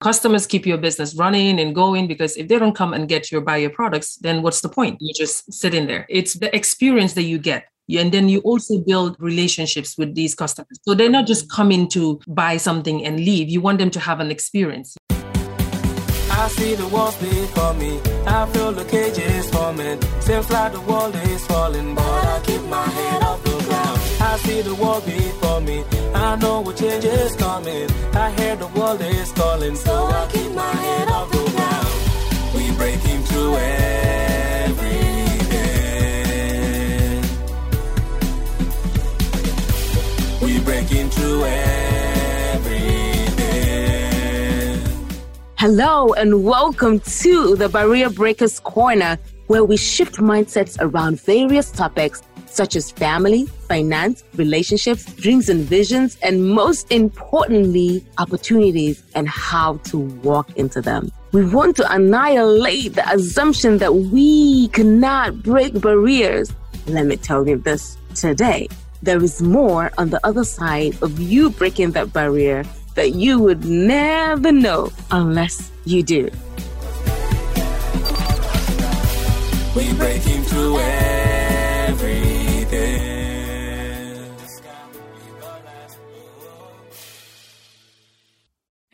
Customers keep your business running and going because if they don't come and get your buy your products, then what's the point? You just sit in there. It's the experience that you get. And then you also build relationships with these customers. So they're not just coming to buy something and leave. You want them to have an experience. I see the walls before me. I feel the cages forming. Seems like the world is falling, but I keep my head. I see the wall before me. I know what change is coming. I hear the world is calling, so I keep my head off the ground. We breaking through every day. We breaking through every day. Hello and welcome to the Barrier Breakers Corner, where we shift mindsets around various topics such as family, finance, relationships, dreams and visions, and most importantly, opportunities and how to walk into them. We want to annihilate the assumption that we cannot break barriers. Let me tell you this today. There is more on the other side of you breaking that barrier that you would never know unless you do. We breaking through every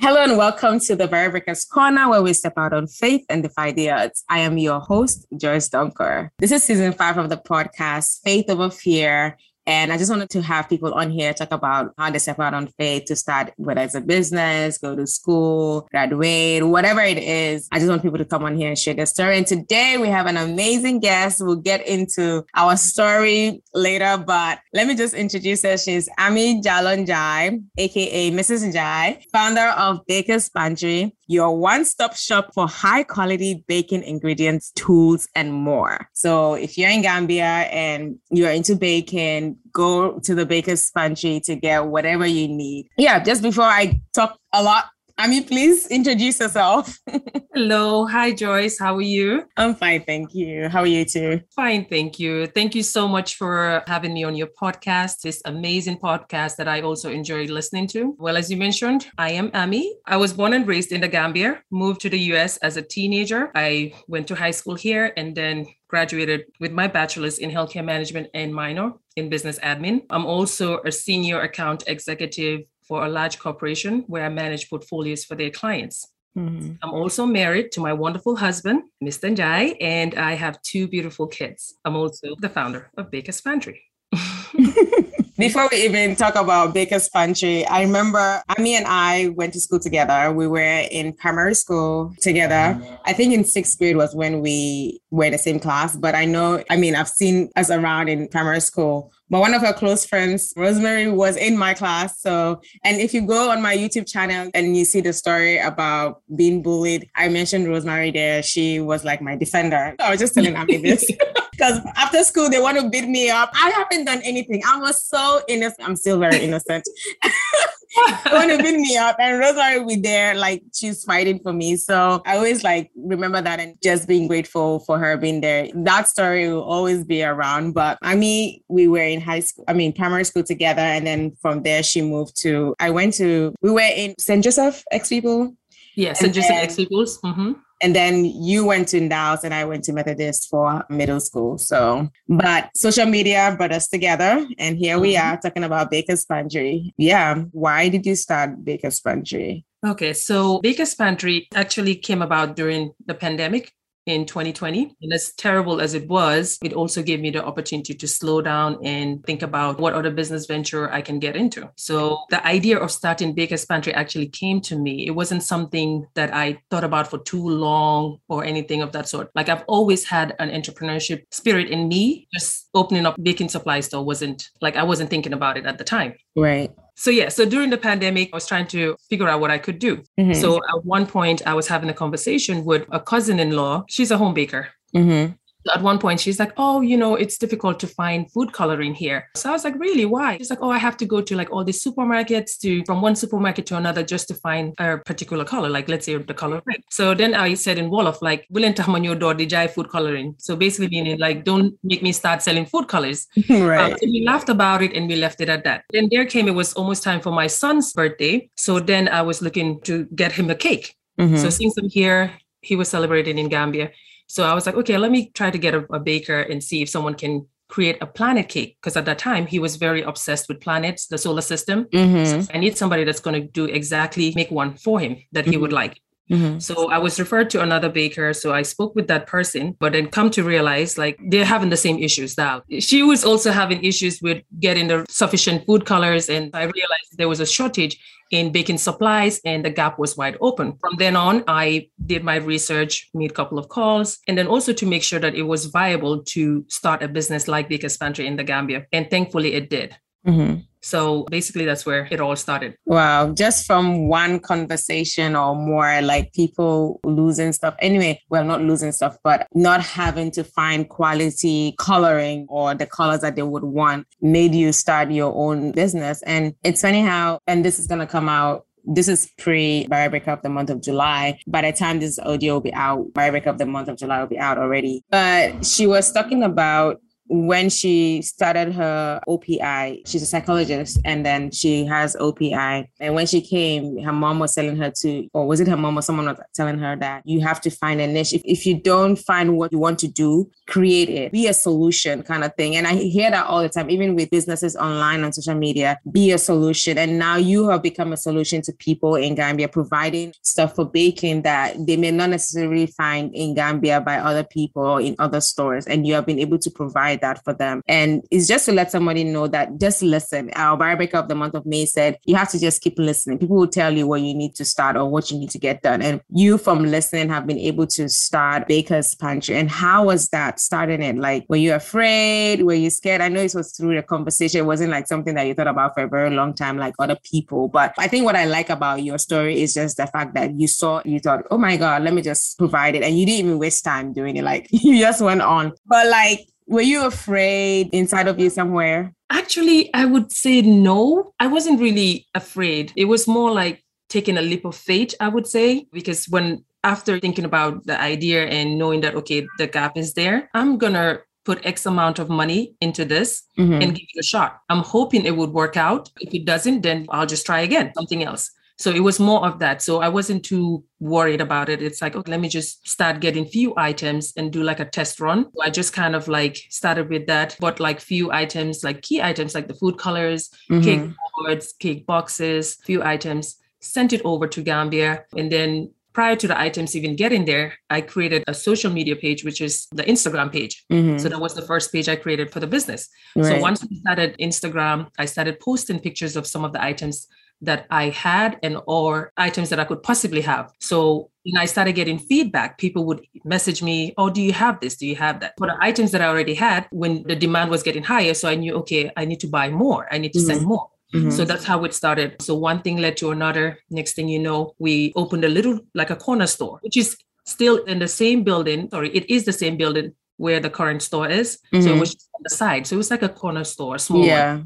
Hello and welcome to the Barrier Breakers Corner, where we step out on faith and defy the odds. I am your host, Joyce Dunker. This is season five of the podcast, Faith Over Fear. And I just wanted to have people on here talk about how they step out on faith to start, whether it's a business, go to school, graduate, whatever it is. I just want people to come on here and share their story. And today we have an amazing guest. We'll get into our story later, but let me just introduce her. She's Ami Jalon Jai, aka Mrs. Jai, founder of Baker's Pantry, your one-stop shop for high-quality baking ingredients, tools, and more. So if you're in Gambia and you're into baking, go to the Baker's Pantry to get whatever you need. Yeah, just before I talk a lot, Ami, please introduce yourself. Hello. Hi, Joyce. How are you? I'm fine, thank you. How are you too? Fine. Thank you. Thank you so much for having me on your podcast, this amazing podcast that I also enjoy listening to. Well, as you mentioned, I am Ami. I was born and raised in the Gambia, moved to the US as a teenager. I went to high school here and then graduated with my bachelor's in healthcare management and minor in business admin. I'm also a senior account executive for a large corporation where I manage portfolios for their clients. Mm-hmm. I'm also married to my wonderful husband, Mr. Njai, and I have two beautiful kids. I'm also the founder of Baker's Pantry. Before we even talk about Baker's Pantry, I remember Ami and I went to school together. We were in primary school together. I think in sixth grade was when we were in the same class, but I know, I mean, I've seen us around in primary school. But one of her close friends, Rosemary, was in my class. So, and if you go on my YouTube channel and you see the story about being bullied, I mentioned Rosemary there. She was like my defender. I was just telling Ami this. Because after school, they want to beat me up. I haven't done anything. I was so innocent. I'm still very innocent. want to beat me up. And Rosemary will be there, like she's fighting for me. So I always like remember that and just being grateful for her being there. That story will always be around. But I mean, we were in high school, I mean, primary school together. And then from there, she moved to, I went to, we were in St. Joseph Ex People. Yes, and just then- ex peoples. hmm And then you went to Ndaos and I went to Methodist for middle school. So, but social media brought us together. And here we Mhm. are talking about Baker's Pantry. Yeah. Why did you start Baker's Pantry? Okay, so Baker's Pantry actually came about during the pandemic in 2020. And as terrible as it was, it also gave me the opportunity to slow down and think about what other business venture I can get into. So the idea of starting Baker's Pantry actually came to me. It wasn't something that I thought about for too long or anything of that sort. Like I've always had an entrepreneurship spirit in me. Just opening up baking supply store wasn't like I wasn't thinking about it at the time. Right. So yeah, so during the pandemic, I was trying to figure out what I could do. Mhm. So at one point, I was having a conversation with a cousin-in-law. She's a home baker, Mhm. At one point, she's like, Oh, you know, it's difficult to find food coloring here. So I was like, Really? Why? She's like, Oh, I have to go to like all these supermarkets to from one supermarket to another just to find a particular color, like let's say the color red. So then I said in Wolof, like, on your door, DJ food coloring. So basically meaning like, don't make me start selling food colors. right. Um, so we laughed about it and we left it at that. Then there came, it was almost time for my son's birthday. So then I was looking to get him a cake. Mhm. So since I'm here, he was celebrating in Gambia. So I was like, okay, let me try to get a, a baker and see if someone can create a planet cake. Because at that time, he was very obsessed with planets, the solar system. Mhm. I need somebody that's going to do exactly make one for him that he would like. Mhm. So I was referred to another baker. So I spoke with that person, but then come to realize like they're having the same issues now. She was also having issues with getting the sufficient food colors. And I realized there was a shortage in baking supplies and the gap was wide open. From then on, I did my research, made a couple of calls, and then also to make sure that it was viable to start a business like Baker's Pantry in the Gambia. And thankfully it did. Mhm. So basically that's where it all started. Wow, just from one conversation or more, like people losing stuff. Anyway, well, not losing stuff, but not having to find quality coloring or the colors that they would want made you start your own business. And it's funny how, and this is going to come out. This is pre Barrier Breaker the month of July. By the time this audio will be out, Barrier Breaker the month of July will be out already. But she was talking about when she started her OPI, she's a psychologist and then she has OPI. And when she came, her mom was telling her to, or was it her mom or someone was telling her that you have to find a niche. If, if you don't find what you want to do, create it, be a solution kind of thing. And I hear that all the time, even with businesses online on social media, be a solution. And now you have become a solution to people in Gambia, providing stuff for baking that they may not necessarily find in Gambia by other people or in other stores. And you have been able to provide that for them. And it's just to let somebody know that just listen. Our Bar of the month of May said you have to just keep listening. People will tell you what you need to start or what you need to get done. And you from listening have been able to start Baker's Pantry. And how was that starting it? Like, were you afraid? Were you scared? I know it was through the conversation. It wasn't like something that you thought about for a very long time, like other people. But I think what I like about your story is just the fact that you saw, you thought, oh my God, let me just provide it. And you didn't even waste time doing it. Like you just went on. But like, were you afraid inside of you somewhere? Actually, I would say no. I wasn't really afraid. It was more like taking a leap of faith, I would say, because when after thinking about the idea and knowing that, okay, the gap is there, I'm going to put X amount of money into this Mhm. and give it a shot. I'm hoping it would work out. If it doesn't, then I'll just try again, something else. So it was more of that. So I wasn't too worried about it. It's like, okay, let me just start getting few items and do like a test run. So I just kind of like started with that, but like few items, like key items, like the food colors, cake Mhm. boards, cake boxes, few items, sent it over to Gambia. And then prior to the items even getting there, I created a social media page, which is the Instagram page. Mhm. So that was the first page I created for the business. So once I started Instagram, I started posting pictures of some of the items that I had and or items that I could possibly have. So when I started getting feedback, people would message me, "Oh, do you have this? Do you have that?" For the items that I already had, when the demand was getting higher, so I knew, okay, I need to buy more. I need to send more. Mhm. So that's how it started. So one thing led to another. Next thing you know, we opened a little like a corner store, which is still in the same building. Sorry, it is the same building where the current store is. So Mhm. it was just on the side. So it was like a corner store, small one. yeah.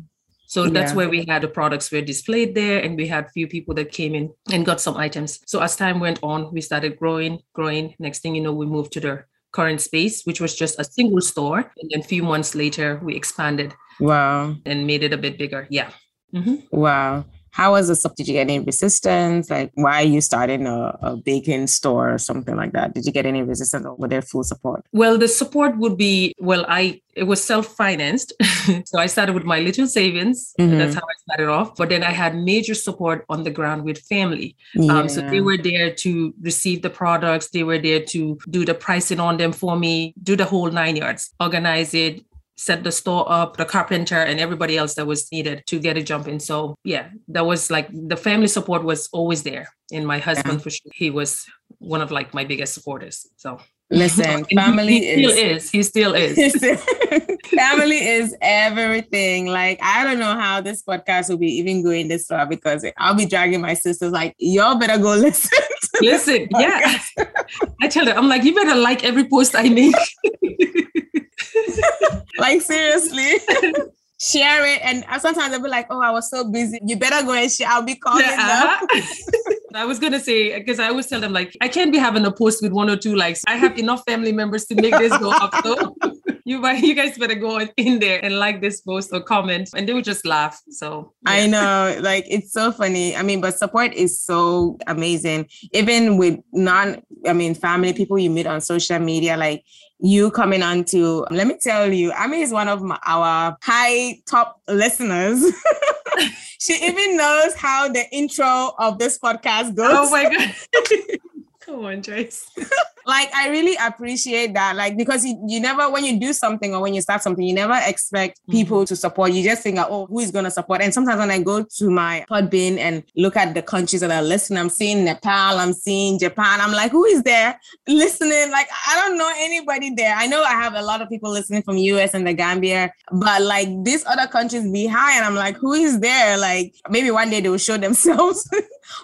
So that's Yeah. where we had the products were displayed there, and we had few people that came in and got some items. So as time went on, we started growing, growing. Next thing you know, we moved to the current space, which was just a single store. And then a few months later, we expanded Wow. and made it a bit bigger. Yeah. Mhm. Wow. How was the stuff? Did you get any resistance? Like, why are you starting a, a baking store or something like that? Did you get any resistance or were there full support? Well, the support would be well, I it was self-financed. so I started with my little savings. Mhm. That's how I started off. But then I had major support on the ground with family. Um, so they were there to receive the products. They were there to do the pricing on them for me, do the whole nine yards, organize it, set the store up, the carpenter and everybody else that was needed to get it jumping. So yeah, that was like the family support was always there. And my husband for sure, he was one of like my biggest supporters. So Listen, he- family he, still is. is. He still is. family is everything. Like, I don't know how this podcast will be even going this far because I'll be dragging my sisters, like, y'all better go listen. Listen, yeah. I tell her, I'm like, you better like every post I make. like seriously. share it. And sometimes I'll be like, oh, I was so busy. You better go and share. I'll be calling yeah, uh-huh. I was gonna say because I always tell them like I can't be having a post with one or two likes. I have enough family members to make this go up. So you you guys better go in there and like this post or comment, and they would just laugh. So yeah. I know, like it's so funny. I mean, but support is so amazing. Even with non, I mean, family people you meet on social media, like you coming on to let me tell you, amy is one of my, our high top listeners. she even knows how the intro of this podcast goes. Oh my god. Come on, Joyce. Like I really appreciate that. Like because you, you never when you do something or when you start something, you never expect mm-hmm. people to support. You just think, oh, who is gonna support? And sometimes when I go to my Podbean and look at the countries that are listening, I'm seeing Nepal, I'm seeing Japan. I'm like, who is there listening? Like I don't know anybody there. I know I have a lot of people listening from US and the Gambia, but like these other countries behind, I'm like, who is there? Like maybe one day they will show themselves.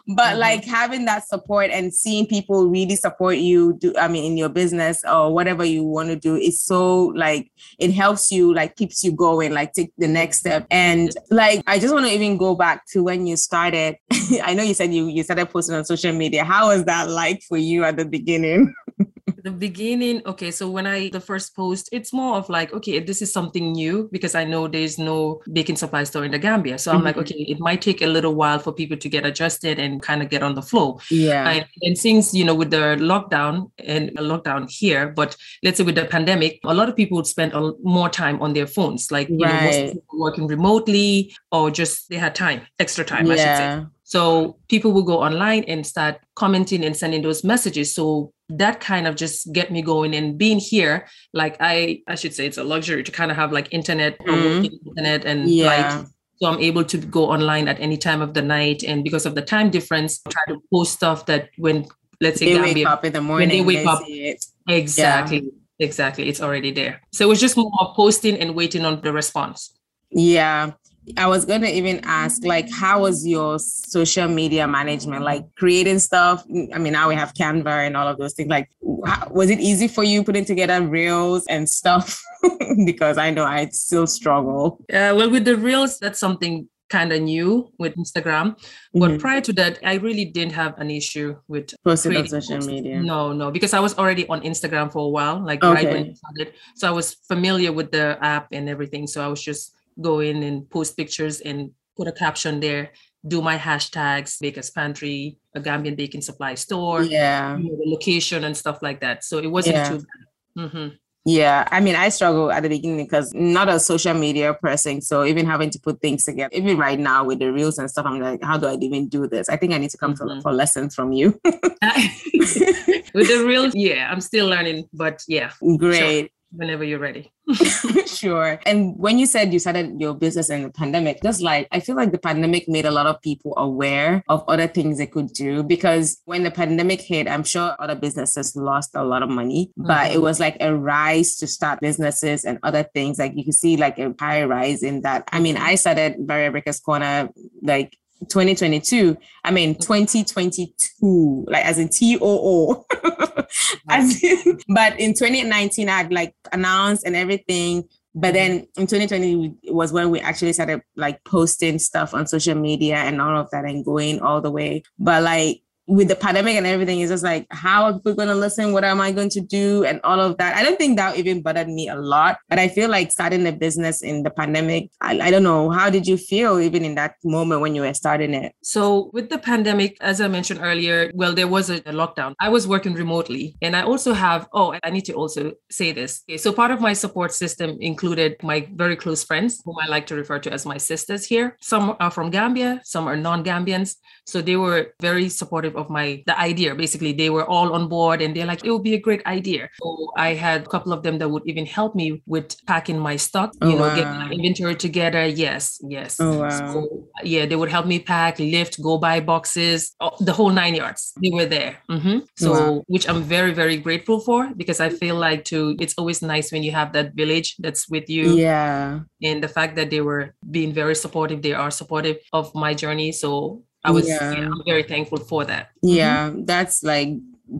but mm-hmm. like having that support and seeing people really support you do i mean in your business or whatever you want to do is so like it helps you like keeps you going like take the next step. And like i just want to even go back to when you started. I know you said you you started posting on social media. How was that like for you at the beginning the beginning, okay, so when I the first post, it's more of like, okay, this is something new because I know there's no baking supply store in the Gambia. So I'm mm-hmm. like, okay, it might take a little while for people to get adjusted and kind of get on the flow. Yeah. And, and since, you know, with the lockdown and a lockdown here, but let's say with the pandemic, a lot of people would spend a, more time on their phones, like, you right. know, working remotely or just they had time, extra time, yeah. I should say. So people will go online and start commenting and sending those messages. So that kind of just get me going and being here, like I I should say it's a luxury to kind of have like internet mm-hmm. internet and yeah. light. So I'm able to go online at any time of the night. And because of the time difference, I try to post stuff that when let's say they Gambia, wake up in the morning, when they wake they up, exactly, yeah. exactly, it's already there. So it was just more posting and waiting on the response. Yeah. I was going to even ask, like, how was your social media management, like creating stuff? I mean, now we have Canva and all of those things. Like, how, was it easy for you putting together reels and stuff? because I know I still struggle. Uh, well, with the reels, that's something kind of new with Instagram. But mm-hmm. prior to that, I really didn't have an issue with posting on social posts. media. No, no, because I was already on Instagram for a while, like okay. right when I started. So I was familiar with the app and everything. So I was just go in and post pictures and put a caption there do my hashtags baker's pantry a gambian baking supply store yeah you know, the location and stuff like that so it wasn't yeah. too bad mm-hmm. Yeah, I mean, I struggle at the beginning because not a social media person. So even having to put things together, even right now with the reels and stuff, I'm like, how do I even do this? I think I need to come mm-hmm. for lessons from you. with the reels, yeah, I'm still learning, but yeah. Great. Sure whenever you're ready. sure. And when you said you started your business in the pandemic, just like I feel like the pandemic made a lot of people aware of other things they could do because when the pandemic hit, I'm sure other businesses lost a lot of money, mm-hmm. but it mm-hmm. was like a rise to start businesses and other things. Like you can see like a high rise in that. I mean, I started Barrier Breakers Corner like 2022 i mean mm. 2022 like as in t-o-o as in, but in 2019 i'd like announced and everything but then in 2020 was when we actually started like posting stuff on social media and all of that and going all the way. But like with the pandemic and everything, it's just like, how are people going to listen? What am I going to do? And all of that. I don't think that even bothered me a lot. But I feel like starting a business in the pandemic, I, I don't know. How did you feel even in that moment when you were starting it? So, with the pandemic, as I mentioned earlier, well, there was a, a lockdown. I was working remotely. And I also have, oh, I need to also say this. Okay, so, part of my support system included my very close friends, whom I like to refer to as my sisters here. Some are from Gambia, some are non Gambians. So, they were very supportive of my the idea. Basically, they were all on board and they're like, it would be a great idea. So I had a couple of them that would even help me with packing my stock, you oh, know, wow. get my inventory together. Yes, yes. Oh, wow. So, yeah, they would help me pack, lift, go buy boxes, oh, the whole nine yards. They were there. Mm-hmm. So, wow. which I'm very, very grateful for because I feel like to it's always nice when you have that village that's with you. Yeah. And the fact that they were being very supportive, they are supportive of my journey. So I was yeah. yeah. I'm very thankful for that. Yeah, mm-hmm. that's like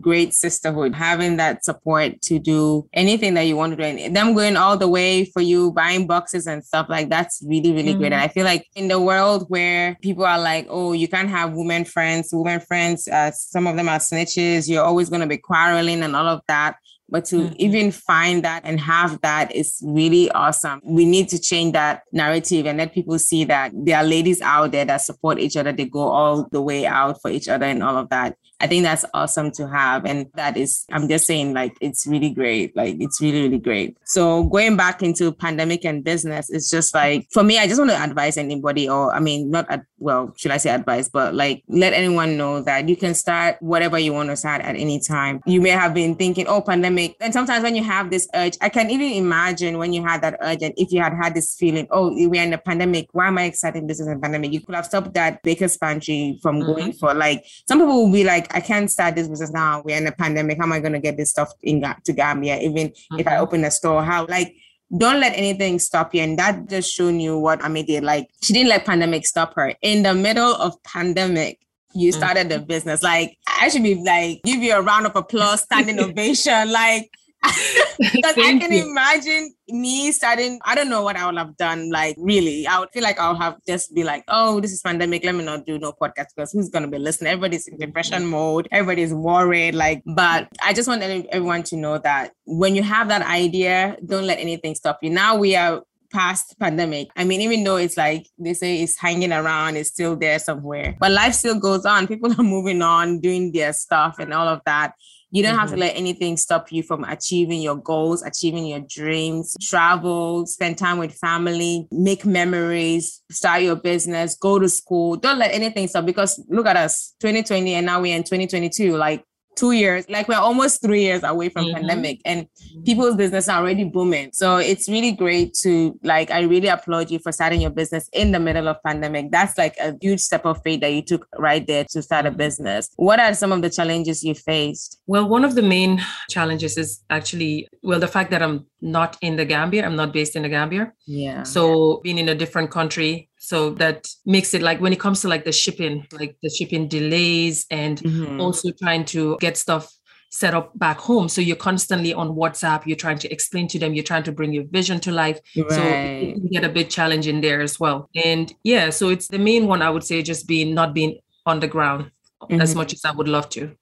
great sisterhood, having that support to do anything that you want to do. And them going all the way for you, buying boxes and stuff like that's really, really mm-hmm. great. And I feel like in the world where people are like, oh, you can't have women friends, women friends, uh, some of them are snitches, you're always going to be quarreling and all of that. But to mm-hmm. even find that and have that is really awesome. We need to change that narrative and let people see that there are ladies out there that support each other. They go all the way out for each other and all of that. I think that's awesome to have. And that is, I'm just saying, like, it's really great. Like, it's really, really great. So, going back into pandemic and business, it's just like, for me, I just want to advise anybody, or I mean, not, ad- well, should I say advice, but like, let anyone know that you can start whatever you want to start at any time. You may have been thinking, oh, pandemic. And sometimes when you have this urge, I can even imagine when you had that urge and if you had had this feeling, oh, we're in a pandemic, why am I excited business in pandemic? You could have stopped that baker's pantry from mm-hmm. going for like, some people will be like, like, I can't start this business now. We're in a pandemic. How am I going to get this stuff in to Gambia? Even mm-hmm. if I mm-hmm. open a store, how like don't let anything stop you. And that just shown you what Ami did. Like she didn't let pandemic stop her. In the middle of pandemic, you mm-hmm. started mm-hmm. the business. Like I should be like give you a round of applause, standing ovation. Like because I can you. imagine me starting, I don't know what I would have done. Like, really, I would feel like I'll have just be like, oh, this is pandemic. Let me not do no podcast because who's going to be listening? Everybody's in depression mm. mode. Everybody's worried. Like, but I just want everyone to know that when you have that idea, don't let anything stop you. Now we are past pandemic. I mean, even though it's like they say it's hanging around, it's still there somewhere, but life still goes on. People are moving on, doing their stuff and all of that. You don't mm-hmm. have to mm-hmm. let anything stop you from achieving your goals, achieving your dreams, travel, spend time with family, make memories, start your business, go to school. Don't let anything stop because look at us, 2020, and now we're in 2022. Like two years, like we're almost three years away from mm-hmm. pandemic and people's business are already booming. So it's really great to like, I really applaud you for starting your business in the middle of pandemic. That's like a huge step of faith that you took right there to start a mm-hmm. business. What are some of the challenges you faced? Well, one of the main challenges is actually, well, the fact that I'm not in the Gambia, I'm not based in the Gambia. Yeah. So being in a different country, so that makes it like when it comes to like the shipping like the shipping delays and mm-hmm. also trying to get stuff set up back home so you're constantly on whatsapp you're trying to explain to them you're trying to bring your vision to life right. so you get a bit challenging there as well and yeah so it's the main one i would say just being not being on the ground mm-hmm. as much as i would love to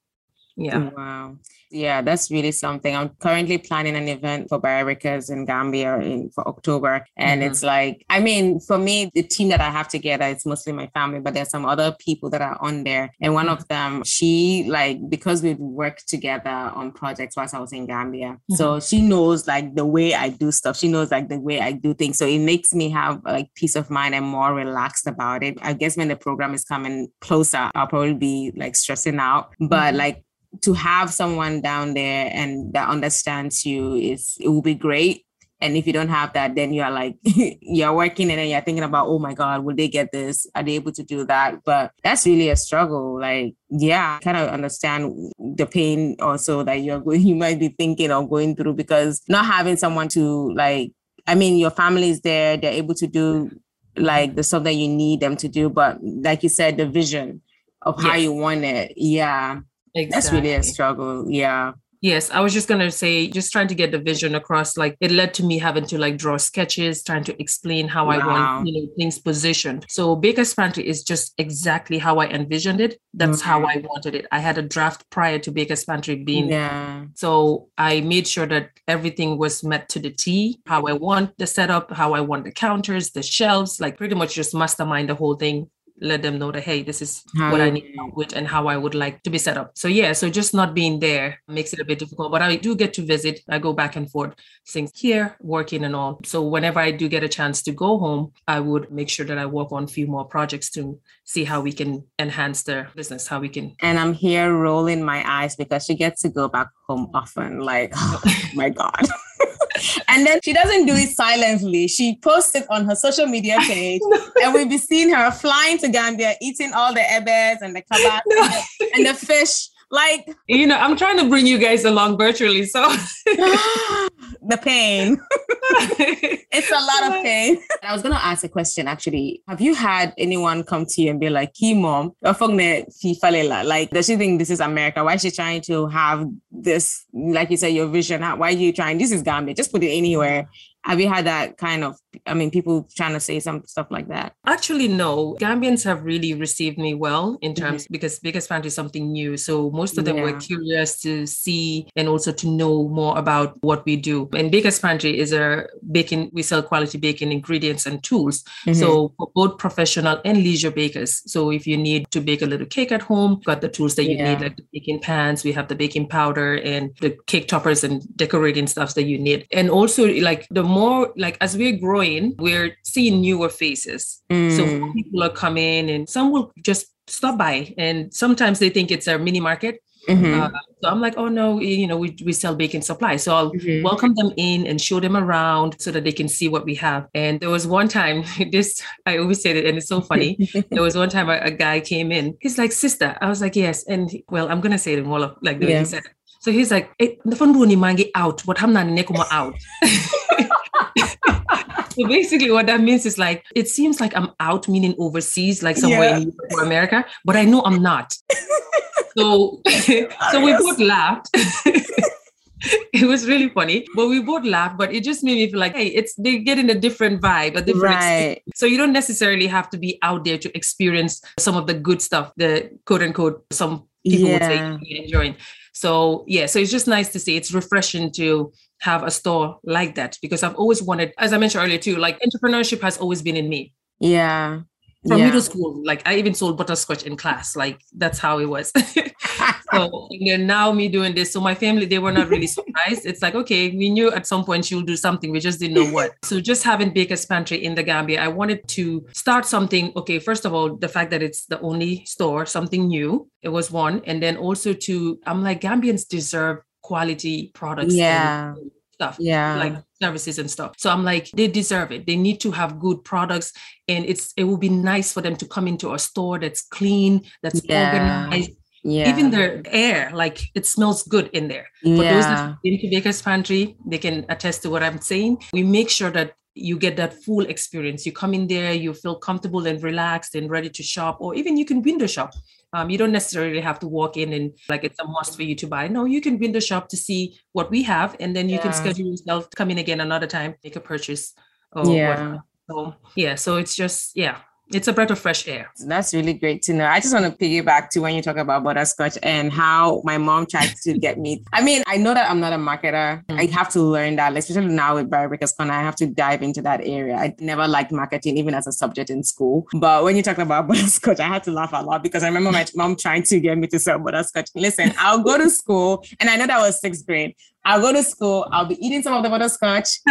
yeah wow yeah, that's really something. I'm currently planning an event for Biorecords in Gambia in for October. And mm-hmm. it's like, I mean, for me, the team that I have together, it's mostly my family, but there's some other people that are on there. And one mm-hmm. of them, she like, because we've worked together on projects whilst I was in Gambia. Mm-hmm. So she knows like the way I do stuff. She knows like the way I do things. So it makes me have like peace of mind and more relaxed about it. I guess when the program is coming closer, I'll probably be like stressing out. But mm-hmm. like to have someone down there and that understands you is it will be great. And if you don't have that then you're like you're working and then you're thinking about oh my god will they get this? Are they able to do that? But that's really a struggle. Like yeah I kind of understand the pain also that you're going you might be thinking or going through because not having someone to like i mean your family is there they're able to do like the stuff that you need them to do but like you said the vision of how you want it yeah Exactly. That's really a struggle. Yeah. Yes, I was just gonna say, just trying to get the vision across. Like it led to me having to like draw sketches, trying to explain how wow. I want you know things positioned. So Baker's Pantry is just exactly how I envisioned it. That's okay. how I wanted it. I had a draft prior to Baker's Pantry being. Yeah. So I made sure that everything was met to the T. How I want the setup, how I want the counters, the shelves, like pretty much just mastermind the whole thing let them know that hey this is how what i need help with and how i would like to be set up. So yeah so just not being there makes it a bit difficult but i do get to visit. I go back and forth things here working and all. So whenever i do get a chance to go home i would make sure that i work on a few more projects to see how we can enhance their business how we can and i'm here rolling my eyes because she gets to go back home often like oh my god and then she doesn't do it silently. She posts it on her social media page, no. and we'll be seeing her flying to Gambia, eating all the ebers and the kebabs no. and, the, and the fish. Like you know, I'm trying to bring you guys along virtually, so the pain. it's a lot of pain. I was gonna ask a question actually. Have you had anyone come to you and be like, "Key mom, like, does she think this is America? Why is she trying to have this, like you said, your vision? Why are you trying? This is Gambia. Just put it anywhere." Have you had that kind of, I mean, people trying to say some stuff like that? Actually, no. Gambians have really received me well in terms mm-hmm. because Baker's Pantry is something new. So most of them yeah. were curious to see and also to know more about what we do. And Baker's Pantry is a baking, we sell quality baking ingredients and tools. Mm-hmm. So for both professional and leisure bakers. So if you need to bake a little cake at home, got the tools that you yeah. need, like the baking pans, we have the baking powder and the cake toppers and decorating stuff that you need. And also like the more like as we're growing, we're seeing newer faces. Mm. So people are coming and some will just stop by and sometimes they think it's a mini market. Mm-hmm. Uh, so I'm like, oh no, you know, we, we sell baking supplies. So I'll mm-hmm. welcome them in and show them around so that they can see what we have. And there was one time, this, I always say that, and it's so funny. there was one time a, a, guy came in. He's like, sister. I was like, yes. And well, I'm going to say it in all of like the yeah. way he said it. So he's like, eh, the phone mangi out, but I'm not out. so basically what that means is like it seems like i'm out meaning overseas like somewhere yeah. in america but i know i'm not so so we both laughed it was really funny but we both laughed but it just made me feel like hey it's they get in a different vibe a different right. so you don't necessarily have to be out there to experience some of the good stuff the quote unquote some people yeah. would say enjoying so yeah so it's just nice to see it's refreshing to have a store like that because I've always wanted, as I mentioned earlier too, like entrepreneurship has always been in me. Yeah. From yeah. middle school, like I even sold butterscotch in class. Like that's how it was. so and now me doing this. So my family, they were not really surprised. It's like, okay, we knew at some point she'll do something. We just didn't know what. So just having Baker's Pantry in the Gambia, I wanted to start something. Okay, first of all, the fact that it's the only store, something new. It was one. And then also to, I'm like, Gambians deserve quality products. Yeah stuff yeah like services and stuff so i'm like they deserve it they need to have good products and it's it will be nice for them to come into a store that's clean that's yeah. organized yeah. Even the air, like it smells good in there. For those that been to Baker's Pantry, they can attest to what I'm saying. We make sure that you get that full experience. You come in there, you feel comfortable and relaxed and ready to shop, or even you can window shop. Um, you don't necessarily have to walk in and like it's a must for you to buy. No, you can window shop to see what we have, and then you yeah. can schedule yourself to come in again another time, make a purchase. yeah. Whatever. So yeah, so it's just yeah, it's a breath of fresh air. That's really great to know. I just want to piggyback to when you talk about butterscotch and how my mom tried to get me. I mean, I know that I'm not a marketer. Mm. I have to learn that, especially now with Baker's Corner, I have to dive into that area. I never liked marketing, even as a subject in school. But when you talk about butterscotch, I had to laugh a lot because I remember my mom trying to get me to sell butterscotch. Listen, I'll go to school, and I know that was sixth grade. I'll go to school, I'll be eating some of the butterscotch.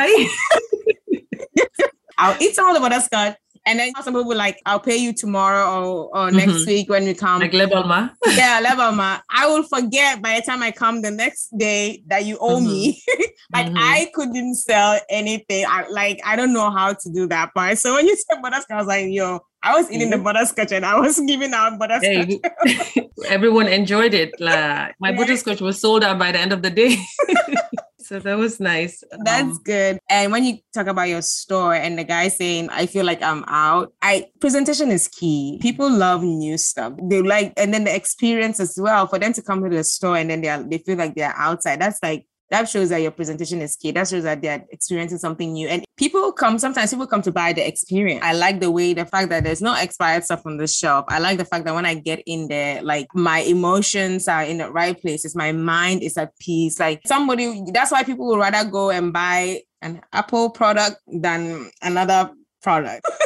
I'll eat some of the butterscotch and then some people like, I'll pay you tomorrow or, or mm-hmm. next week when we come. Like lebalma. yeah, lebalma. I will forget by the time I come the next day that you owe mm-hmm. me. like mm-hmm. I couldn't sell anything. I like I don't know how to do that part. So when you said butterscotch, I was like, yo, I was eating the butterscotch and I was giving out butterscotch. Hey, everyone enjoyed it. La. My yeah. butterscotch was sold out by the end of the day. So that was nice. That's um, good. And when you talk about your store and the guy saying, I feel like I'm out, I presentation is key. People love new stuff. They like, and then the experience as well for them to come to the store and then they are, they feel like they're outside. That's like that shows that your presentation is key. That shows that they're experiencing something new. And people come, sometimes people come to buy the experience. I like the way, the fact that there's no expired stuff on the shelf. I like the fact that when I get in there, like my emotions are in the right places. My mind is at peace. Like somebody, that's why people would rather go and buy an Apple product than another product.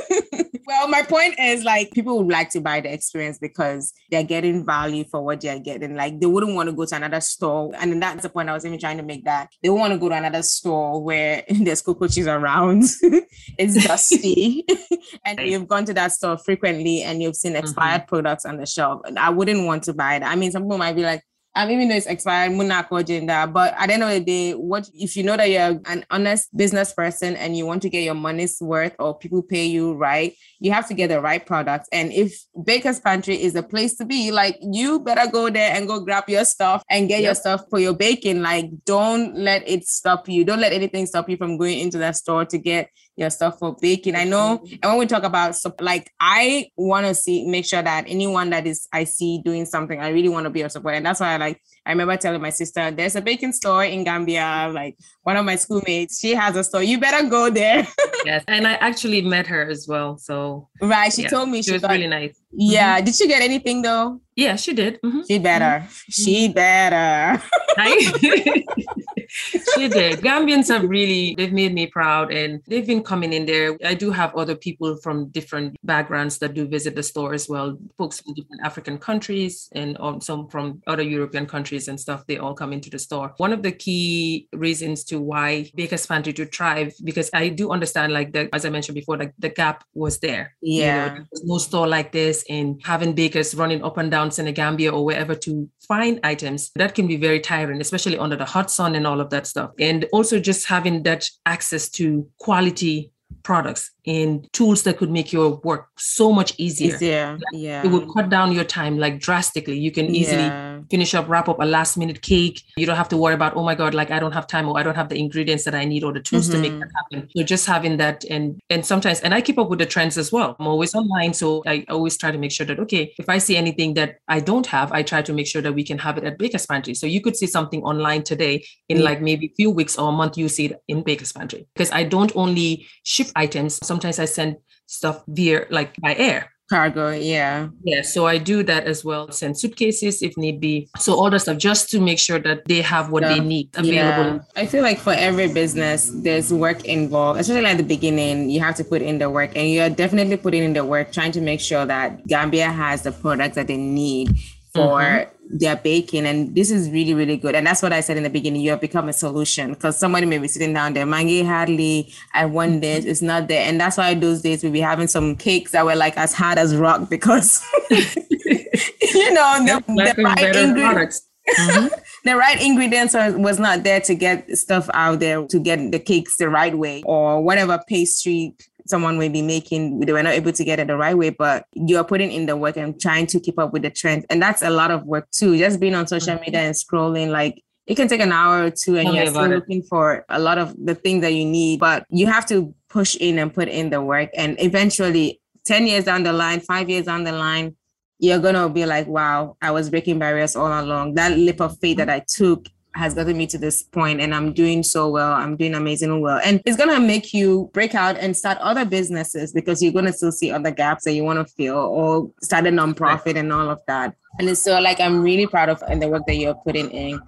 well, my point is like people would like to buy the experience because they're getting value for what they're getting. Like they wouldn't want to go to another store. And that's the point I was even trying to make that they want to go to another store where there's cockroaches around, it's dusty. and you've gone to that store frequently and you've seen expired mm-hmm. products on the shelf. I wouldn't want to buy it. I mean, some people might be like, um, even though it's expired, Munako agenda. But at the end of the day, what if you know that you're an honest business person and you want to get your money's worth or people pay you right, you have to get the right product. And if Baker's Pantry is a place to be, like you better go there and go grab your stuff and get yep. your stuff for your baking. Like, don't let it stop you. Don't let anything stop you from going into that store to get your stuff for baking. I know, and when we talk about like, I want to see make sure that anyone that is I see doing something, I really want to be a support, and that's why I like. I remember telling my sister, "There's a baking store in Gambia. Like one of my schoolmates, she has a store. You better go there." yes, and I actually met her as well. So right, she yeah, told me she, she was got, really nice. Yeah, mm-hmm. did she get anything though? Yeah, she did. Mm-hmm. She better. Mm-hmm. She better. she did. Gambians have really, they've made me proud and they've been coming in there. I do have other people from different backgrounds that do visit the store as well. Folks from different African countries and some from other European countries and stuff. They all come into the store. One of the key reasons to why Baker's Pantry to thrive, because I do understand, like the, as I mentioned before, like the gap was there. Yeah. You know, no store like this and having bakers running up and down Senegambia or wherever to find items, that can be very tiring, especially under the hot sun and all of that stuff. And also just having that access to quality products and tools that could make your work so much easier. Easier, yeah. It would cut down your time like drastically. You can easily yeah. finish up, wrap up a last minute cake. You don't have to worry about, oh my God, like I don't have time or I don't have the ingredients that I need or the tools mm-hmm. to make mm-hmm. that happen. So just having that and and sometimes and I keep up with the trends as well. I'm always online. So I always try to make sure that okay, if I see anything that I don't have, I try to make sure that we can have it at Baker's Pantry. So you could see something online today in yeah. like maybe a few weeks or a month, you see it in Baker's Pantry. Because I don't only ship items, sometimes I send stuff via like by air. Cargo yeah. Yeah so i do that as well. Send suitcases if need be. So all the stuff just to make sure that they have what yeah. they need available. Yeah. i feel like for every business there's work involved especially at the beginning you have to put in the work and you're definitely putting in the work trying to make sure that gambia has the products that they need for mm-hmm their baking and this is really really good and that's what i said in the beginning you have become a solution because somebody may be sitting down there mangi hardly i want mm-hmm. this it's not there and that's why those days we'll be having some cakes that were like as hard as rock because you know the, the right ingredients mm-hmm. the right ingredients are, was not there to get stuff out there to get the cakes the right way or whatever pastry someone may be making, they were not able to get it the right way, but you're putting in the work and trying to keep up with the trend. And that's a lot of work too. Just being on social mm-hmm. media and scrolling, like it can take an hour or two and Tell you're still looking for a lot of the things that you need, but you have to push in and put in the work. And eventually, 10 years down the line, five years down the line, you're going to be like, wow, I was breaking barriers all along. That leap of faith that I took has gotten me to this point and I'm doing so well. I'm doing amazing well. And it's going to make you break out and start other businesses because you're going to still see other gaps that you want to fill or start a nonprofit and all of that. And it's so like I'm really proud of and the work that you're putting in.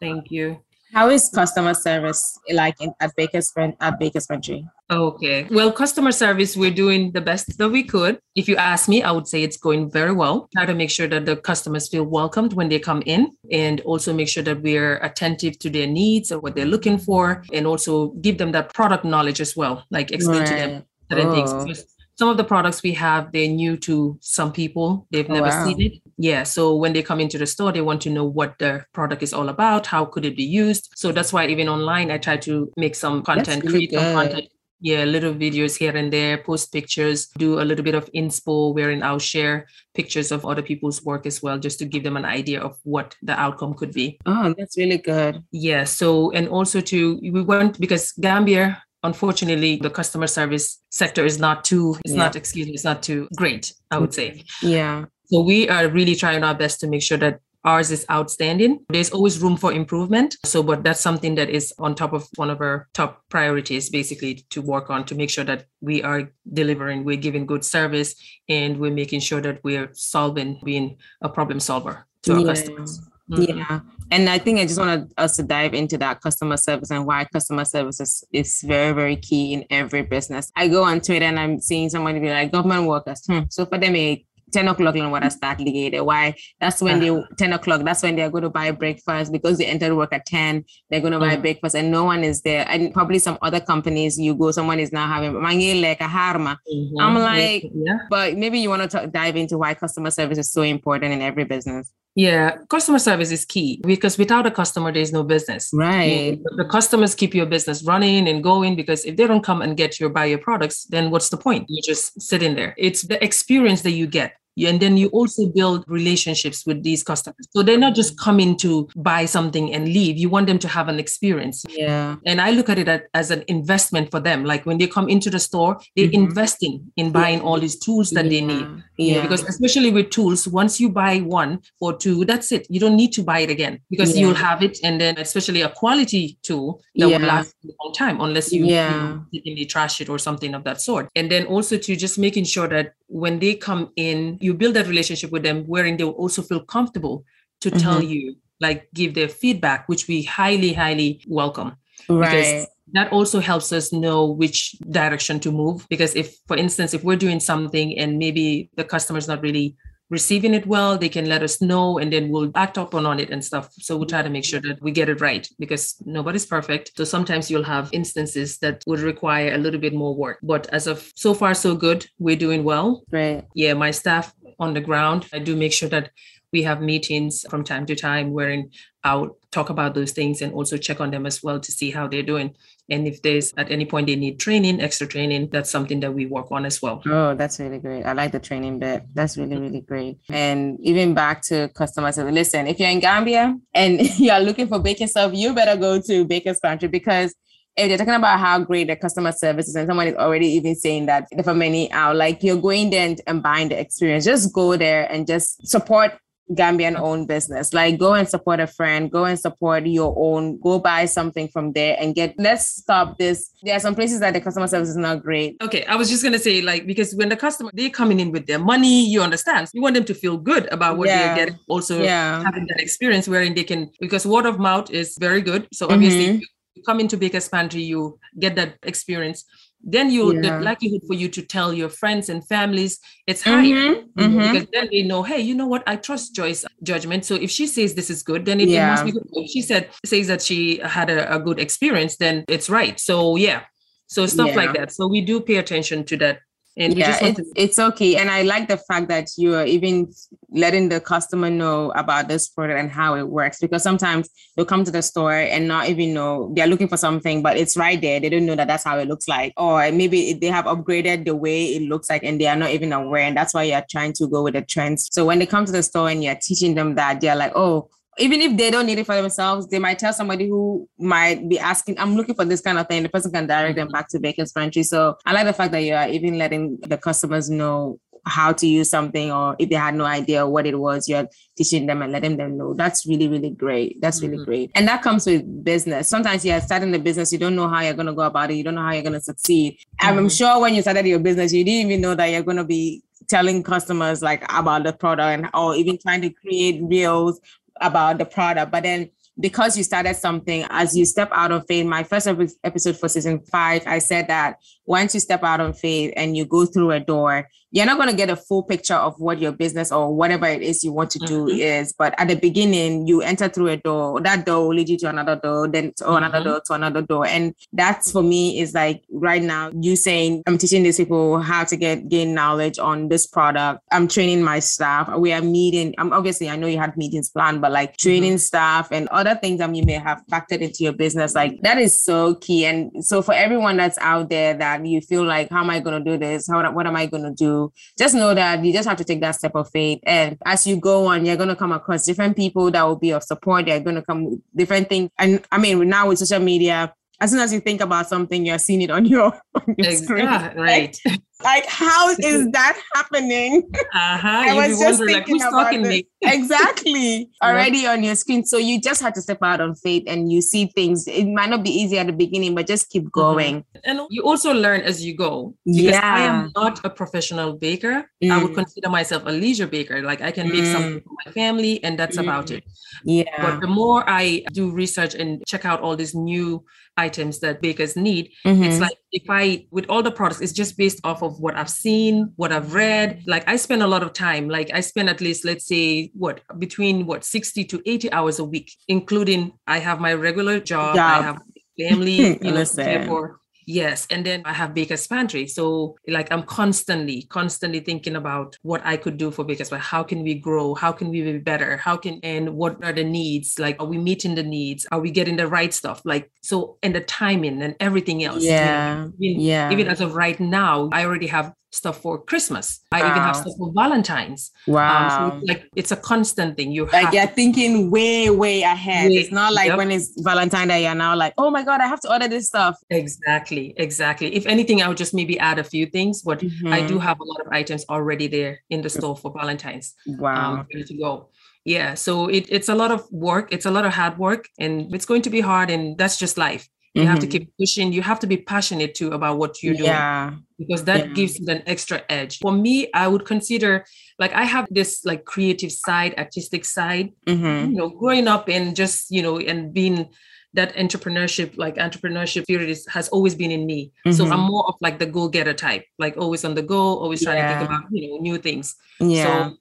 Thank you. How is customer service like in, at Baker's at Baker's Pantry? Okay. Well, customer service, we're doing the best that we could. If you ask me, I would say it's going very well. Try to make sure that the customers feel welcomed when they come in and also make sure that we're attentive to their needs or what they're looking for and also give them that product knowledge as well, like explain right. to them certain oh. things some of the products we have they're new to some people they've oh, never wow. seen it yeah so when they come into the store they want to know what the product is all about how could it be used? So that's why even online i try to make some content really create good. some content. yeah little videos here and there post pictures do a little bit of inspo wherein i'll share pictures of other people's work as well just to give them an idea of what the outcome could be. Oh that's really good. Yeah so and also to we want because gambia unfortunately the customer service sector is not too it's yeah. not excuse me it's not too great i would say. Yeah so we are really trying our best to make sure that ours is outstanding there's always room for improvement so but that's something that is on top of one of our top priorities basically to work on to make sure that we are delivering we're giving good service and we're making sure that we're solving being a problem solver to our yeah. customers Mm-hmm. Yeah. And I think I just wanted us to dive into that customer service and why customer service is, is very, very key in every business. I go on Twitter and I'm seeing somebody be like, government workers. Hmm. So for them, a 10 o'clock I start ligated. Why? That's when they uh-huh. 10 o'clock, that's when they're going to buy breakfast because they entered work at 10. They're going to buy mm. breakfast and no one is there. And probably some other companies you go, someone is now having like a harma. I'm like, yeah. but maybe you want to talk, dive into why customer service is so important in every business. Yeah, customer service is key because without a customer, there's no business. Right. The customers keep your business running and going because if they don't come and get your buy your products, then what's the point? You're just sitting there. It's the experience that you get and then you also build relationships with these customers. So they're not just coming to buy something and leave. You want them to have an experience. Yeah. And I look at it as an investment for them. Like when they come into the store, they're mm-hmm. investing in buying yeah. all these tools that yeah. they need. Yeah. Because especially with tools, once you buy one or two, that's it. You don't need to buy it again because you'll have it. And then especially a quality tool that will last a long time unless you, yeah. you know, trash it or something of that sort. And then also to just making sure that when they come in, you build that relationship with them wherein they will also feel comfortable to mm-hmm. tell you, like give their feedback, which we highly, highly welcome. Right. That also helps us know which direction to move. Because if, for instance, if we're doing something and maybe the customer's not really receiving it well, they can let us know and then we'll act up on it and stuff. So we'll try to make sure that we get it right because nobody's perfect. So sometimes you'll have instances that would require a little bit more work. But as of so far, so good, we're doing well. Right. Yeah, my staff on the ground, I do make sure that we have meetings from time to time wherein I'll talk about those things and also check on them as well to see how they're doing. And if there's at any point they need training, extra training, that's something that we work on as well. Oh, that's really great. I like the training bit. That's really, really great. And even back to customers, listen, if you're in Gambia and you're looking for baking stuff, you better go to Baker's Pantry because if they're talking about how great the customer service is and someone is already even saying that for many out, like you're going there and, and buying the experience, just go there and just support Gambian owned business. Like go and support a friend, go and support your own, go buy something from there and get let's stop this. There are some places that the customer service is not great. Okay. I was just gonna say, like, because when the customer they're coming in with their money, you understand. You want them to feel good about what yeah. they're getting, also yeah. having that experience wherein they can because word of mouth is very good. So obviously mm-hmm. you come into Baker's Pantry, you get that experience then you yeah. the likelihood for you to tell your friends and families it's higher. Mm-hmm, mm-hmm. because then they know hey you know what? I trust joy's judgment. So if she says this is good then it, yeah. it must be good. If she said says that she had a, a, good experience then it's right. So yeah. So stuff yeah. like that. So we do pay attention to that and yeah, it's, to- it's okay. And I like the fact that you are even letting the customer know about this product and how it works because sometimes they'll come to the store and not even know they're looking for something, but it's right there. They don't know that that's how it looks like. Or maybe they have upgraded the way it looks like and they are not even aware. And that's why you're trying to go with the trends. So when they come to the store and you're teaching them that, they're like, oh, even if they don't need it for themselves, they might tell somebody who might be asking, I'm looking for this kind of thing. The person can direct them back to Baker's Pantry. So I like the fact that you are even letting the customers know how to use something or if they had no idea what it was, you're teaching them and letting them know. That's really, really great. That's really mm-hmm. great. And that comes with business. Sometimes you're starting the business, you don't know how you're going to go about it. You don't know how you're going to succeed. Mm-hmm. I'm sure when you started your business, you didn't even know that you're going to be telling customers like about the product and or even trying to create reels about the product. But then because you started something, as you step out of fame, my first episode for season five, I said that once you step out on faith and you go through a door, you're not going to get a full picture of what your business or whatever it is you want to do mm-hmm. is. But at the beginning, you enter through a door, that door will lead you to another door, then to mm-hmm. another door, to another door. And that's for me is like right now, you saying, I'm teaching these people how to get gain knowledge on this product. I'm training my staff. We are meeting. I'm obviously, I know you had meetings planned, but like training mm-hmm. staff and other things that you may have factored into your business, like that is so key. And so for everyone that's out there that you feel like, how am I going to do this? How, what am I going to do? Just know that you just have to take that step of faith. And as you go on, you're going to come across different people that will be of support. They're going to come different things. And I mean, now with social media, as soon as you think about something, you're seeing it on your, on your screen. Right. Like, how is that happening? Uh-huh. I you was just thinking like, who's talking me? exactly. Already on your screen. So you just have to step out on faith and you see things. It might not be easy at the beginning, but just keep mm-hmm. going. Mm-hmm. And you also learn as you go. Because yeah. I am not a professional baker. Mm. I would mm. consider myself a leisure baker. Like I can make mm. something for my family and that's mm. about it. Yeah. But the more I do research and check out all these new items that bakers need, mm-hmm. it's like if I with all the products, it's just based off of what I've seen, what I've read. Like I spend a lot of time. Like I spend at least, let's say, what between what 60 to 80 hours a week, including I have my regular job, job. I have family, you know, for. Yes. And then I have Baker's Pantry. So like I'm constantly, constantly thinking about what I could do for Baker's Pantry. How can we grow? How can we be better? How can and what are the needs? Like are we meeting the needs? Are we getting the right stuff? Like so and the timing and everything else. Yeah. Even, yeah. Even as of right now, I already have stuff for Christmas. I even have stuff for Valentine's. Wow. Um, so it's like it's a constant thing. You like you're thinking way, way ahead. Way- it's not like yep. when it's Valentine Day, you're now like, oh my God, I have to order this stuff. Exactly, exactly. If anything, I would just maybe add a few things, but I Mhm. do have a lot of items already there in the store for Valentine's, Wow. um, ready to go. Yeah, so it, it's a lot of work. It's a lot of hard work, and it's going to be hard, and that's just life. You have to Mhm. keep pushing. You have to be passionate too about what you're doing Yeah. because that Yeah. gives you an extra edge. For me, I would consider like I have this like creative side, artistic side, Mhm. you know, growing up and just, you know, and being that entrepreneurship, like entrepreneurship spirit is, has always been in me. So Mhm. I'm more of like the go-getter type, like always on the go, always trying to think about, you know, new things. Yeah. So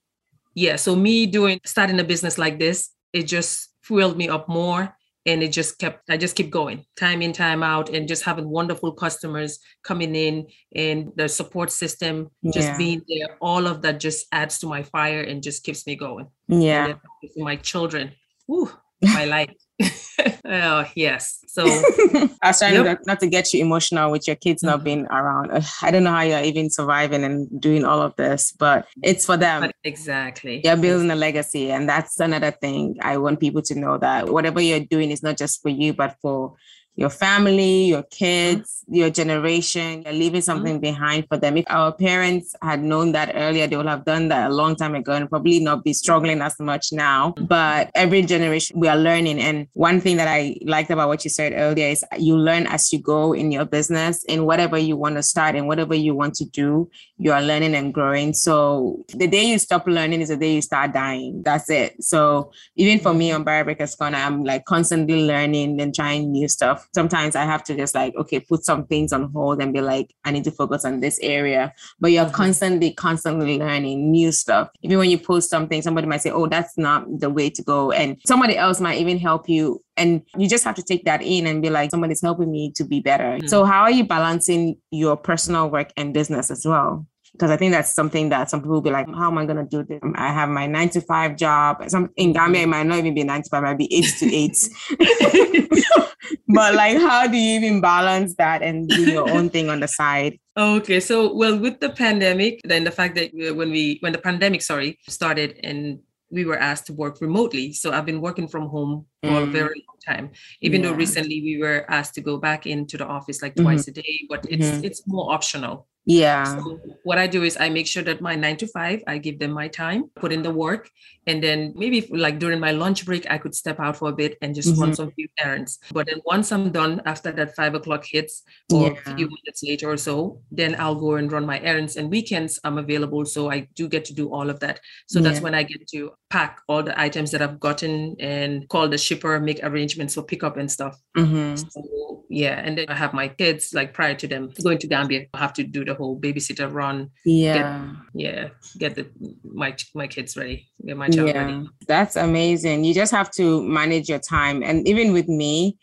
yeah, so me doing starting a business like this, it just fueled me up more. And it just kept, I just keep going time in, time out, and just having wonderful customers coming in and the support system just Yeah. being there. All of that just adds to my fire and just keeps me going. yeah. And then to my children. Woo, my life. oh, yes. So I was trying Yep. not, to get you emotional with your kids not Mhm. being around. I don't know how you're even surviving and doing all of this, but it's for them. but exactly. You're building a legacy. And that's another thing. I want people to know that whatever you're doing is not just for you, but for your family, your mm-hmm. kids, your generation. You're leaving mm-hmm. something behind for them. If our parents had known that earlier, they would have done that a long time ago and probably not be struggling as much now. Mm-hmm. But every generation, we are learning. And one thing that I liked about what you said earlier is you learn as you go in your business, in whatever you want to start and whatever you want to do, you are learning and growing. So the day you stop learning is the day you start dying. That's it. So even for me on Barrier Breakers Corner, I'm like constantly learning and trying new stuff. Sometimes I have to just like, okay, put some things on hold and be like, I need to focus on this area. But you're Mhm. constantly, constantly learning new stuff. Even when you post something, somebody might say, oh, that's not the way to go. And somebody else might even help you. And you just have to take that in and be like, somebody's helping me to be better. Mhm. So, how are you balancing your personal work and business as well? Because I think that's something that some people will be like, how am I going to do this? I have my nine to five job. Some in Gambia, it might not even be nine to five, it might be eight to eight. but like, how do you even balance that and do your own thing on the side? Okay, so well, with the pandemic, then the fact that uh, when we when the pandemic, sorry, started and we were asked to work remotely, so I've been working from home for a Mm. very long time. Even though recently we were asked to go back into the office like Mhm. twice a day, but it's Mhm. it's more optional. Yeah. So what I do is I make sure that my nine to five, I give them my time, put in the work, and then maybe if, like during my lunch break, I could step out for a bit and just run Mhm. some few errands. But then once I'm done, after that five o'clock hits or Yeah. a few minutes later or so, then I'll go and run my errands. And weekends I'm available, so I do get to do all of that. So that's when I get to pack all the items that I've gotten and call the shipper, make arrangements for pickup and stuff. Mhm. So yeah, and then I have my kids like prior to them going to Gambia, I have to do the whole babysitter run. Yeah. Yeah, get the my my kids ready, get my child Yeah. ready. That's amazing. You just have to manage your time. And even with me,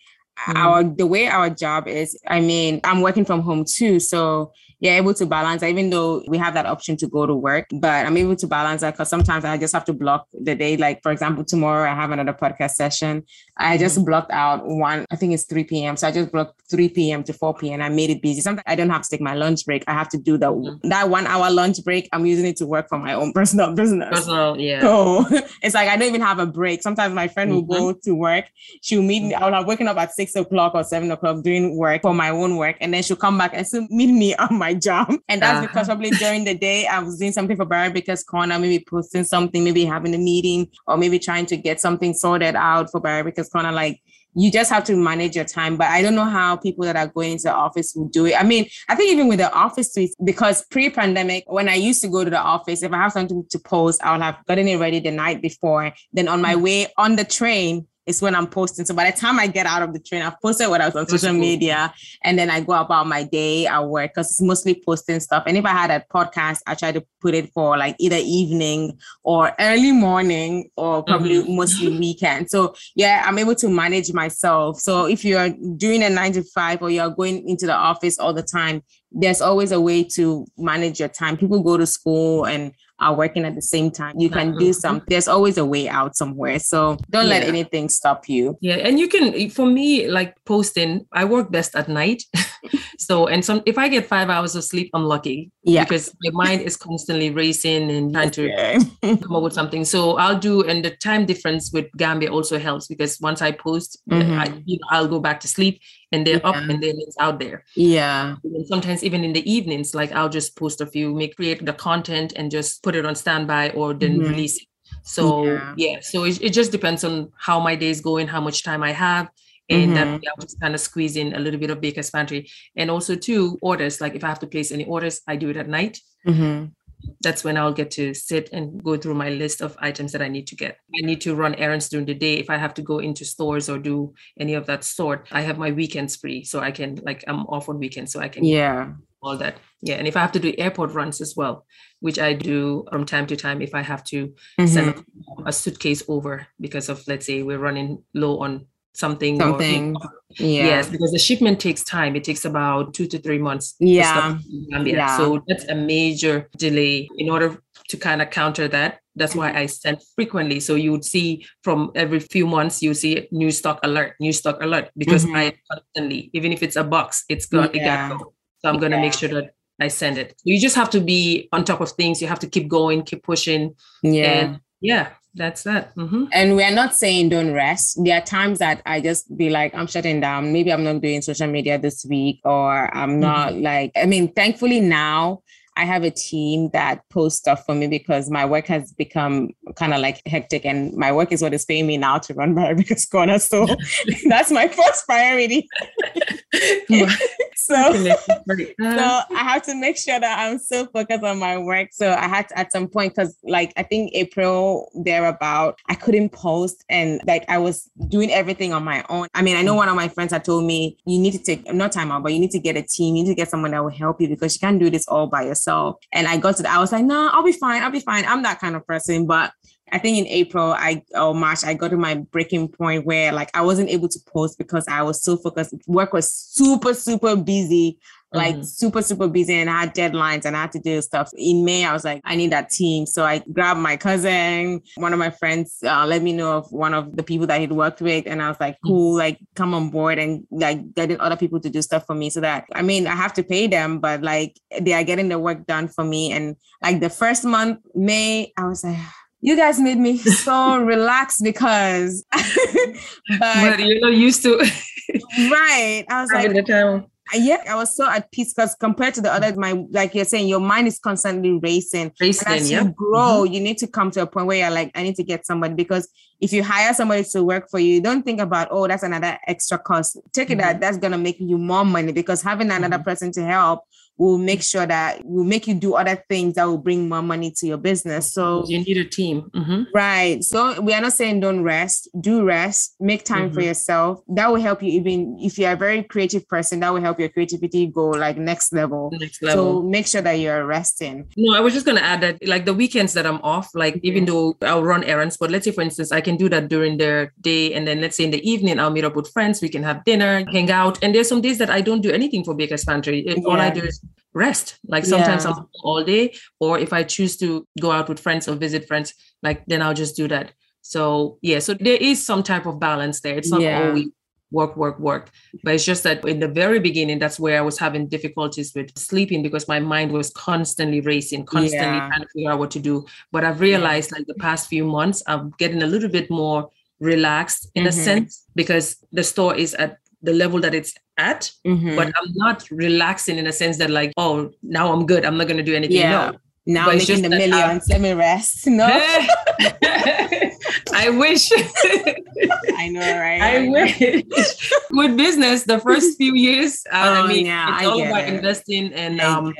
Mhm. our the way our job is, I mean, I'm working from home too. So you're able to balance, even though we have that option to go to work, but I'm able to balance that because sometimes I just have to block the day. Like, for example, tomorrow I have another podcast session. I just blocked out one, I think it's 3 p.m. So I just blocked 3 p.m. to 4 p.m. I made it busy. Sometimes I don't have to take my lunch break. I have to do that. Mhm. That one hour lunch break, I'm using it to work for my own personal business. Personal, yeah. So it's like I don't even have a break. Sometimes my friend will Mm-hmm. go to work. She'll meet me. I'll have waken up at six o'clock or seven o'clock doing work for my own work. And then she'll come back and still meet me on my job. And that's Uh-huh. because probably during the day I was doing something for Barrier Breakers Corner, maybe posting something, maybe having a meeting, or maybe trying to get something sorted out for Barrier Breakers Corner. Like you just have to manage your time. But I don't know how people that are going into the office will do it. I mean, I think even with the office suites, because pre-pandemic, when I used to go to the office, if I have something to post, I'll have gotten it ready the night before. Then on my way on the train, is when I'm posting. So by the time I get out of the train, I've posted what I was on social cool. media and then I go about my day at work because it's mostly posting stuff. And if I had a podcast, I try to put it for like either evening or early morning or probably Mhm. mostly weekend. So yeah, I'm able to manage myself. So if you're doing a nine to five or you're going into the office all the time, there's always a way to manage your time. People go to school and are working at the same time. You can do Mhm. some, there's always a way out somewhere. So don't let anything stop you. Yeah, and you can for me like posting. I work best at night, so and some if I get five hours of sleep, I'm lucky. Yeah. because my mind is constantly racing and trying to Yeah. come up with something. So I'll do, and the time difference with Gambia also helps because once I post, Mhm. I, you know, I'll go back to sleep and they're up and then it's out there. yeah. And sometimes even in the evenings, like I'll just post a few, make create the content and just put it on standby or then Mhm. release it. So Yeah. yeah, so it, it just depends on how my day is going, how much time I have. And that Mhm. way I'll just kind of squeeze in a little bit of Baker's Pantry. And also two orders. Like if I have to place any orders, I do it at night Mhm. that's when I'll get to sit and go through my list of items that I need to get. I need to run errands during the day. If I have to go into stores or do any of that sort, I have my weekends free. So I can, like, I'm off on weekends. So I can Yeah. all that. Yeah. And if I have to do airport runs as well, which I do from time to time, if I have to send Mhm. a, a suitcase over because of, let's say, we're running low on something. or- Something. Yeah. Yes, because the shipment takes time. It takes about two to three months. Yeah. Yeah. So that's a major delay. In order to kind of counter that, that's why I send frequently. So you would see from every few months, you see new stock alert, new stock alert, because Mhm. I constantly, even if it's a box, it's got Yeah. it got go. So I'm gonna make sure that I send it. You just have to be on top of things. You have to keep going, keep pushing. Yeah. And yeah, that's that. Mhm. And we're not saying don't rest. There are times that I just be like, I'm shutting down. Maybe I'm not doing social media this week, or I'm not like, I mean, thankfully now I have a team that posts stuff for me because my work has become kind of like hectic and my work is what is paying me now to run my because corner. So that's my first priority. so so I have to make sure that I'm so focused on my work. So I had to, at some point because like I think April thereabout, I couldn't post and like I was doing everything on my own. I mean, I know one of my friends had told me you need to take not time out, but you need to get a team. You need to get someone that will help you because you can't do this all by yourself. And I got to that, I was like, no, I'll be fine. I'll be fine. I'm that kind of person. But I think in April, I or March, I got to my breaking point where like I wasn't able to post because I was so focused. Work was super, super busy, like Mhm. super, super busy, and I had deadlines and I had to do stuff. In May, I was like, I need that team. So I grabbed my cousin, one of my friends, uh, let me know of one of the people that he'd worked with, and I was like, cool, like come on board and like getting other people to do stuff for me. So that I mean, I have to pay them, but like they are getting the work done for me. And like the first month, May, I was like you guys made me so relaxed because but but you're not used to right i was like the time. yeah i was so at peace because compared to the other my like you're saying your mind is constantly racing and Racing, as yeah. you grow you need to come to a point where you're like i need to get somebody because if you hire somebody to work for you don't think about oh that's another extra cost take it that that's going to make you more money because having another Mhm. person to help will make sure that we'll make you do other things that will bring more money to your business so You need a team. Mhm. Right. So we are not saying don't rest. Do rest. Make time for Mhm. yourself. That will help you even if you're a very creative person, that will help your creativity go like next level. Next level. So make sure that you're resting. No, I was just gonna add that like the weekends that I'm off, like even though I'll run errands, but let's say for instance, I can do that during the day and then let's say in the evening I'll meet up with friends, we can have dinner, hang out. And there's some days that I don't do anything for Baker's Pantry. It- All I do is rest. Like sometimes Yeah. I'm all day, or if I choose to go out with friends or visit friends, like then I'll just do that. So yeah, so there is some type of balance there. It's not Yeah. always work, work, work. But it's just that in the very beginning, that's where I was having difficulties with sleeping because my mind was constantly racing, constantly Yeah. trying to figure out what to do. But I've realized like the past few months, I'm getting a little bit more relaxed in a Mhm. sense because the store is at the level that it's at, Mhm. but I'm not relaxing in a sense that like, oh, now I'm good. I'm not gonna do anything. Yeah. No. now But it's making just the that, uh, millions. Let me rest. No, I wish. I know, right? I wish. With business, the first few years, uh, Oh, I mean, yeah, it's I all about it. investing and um,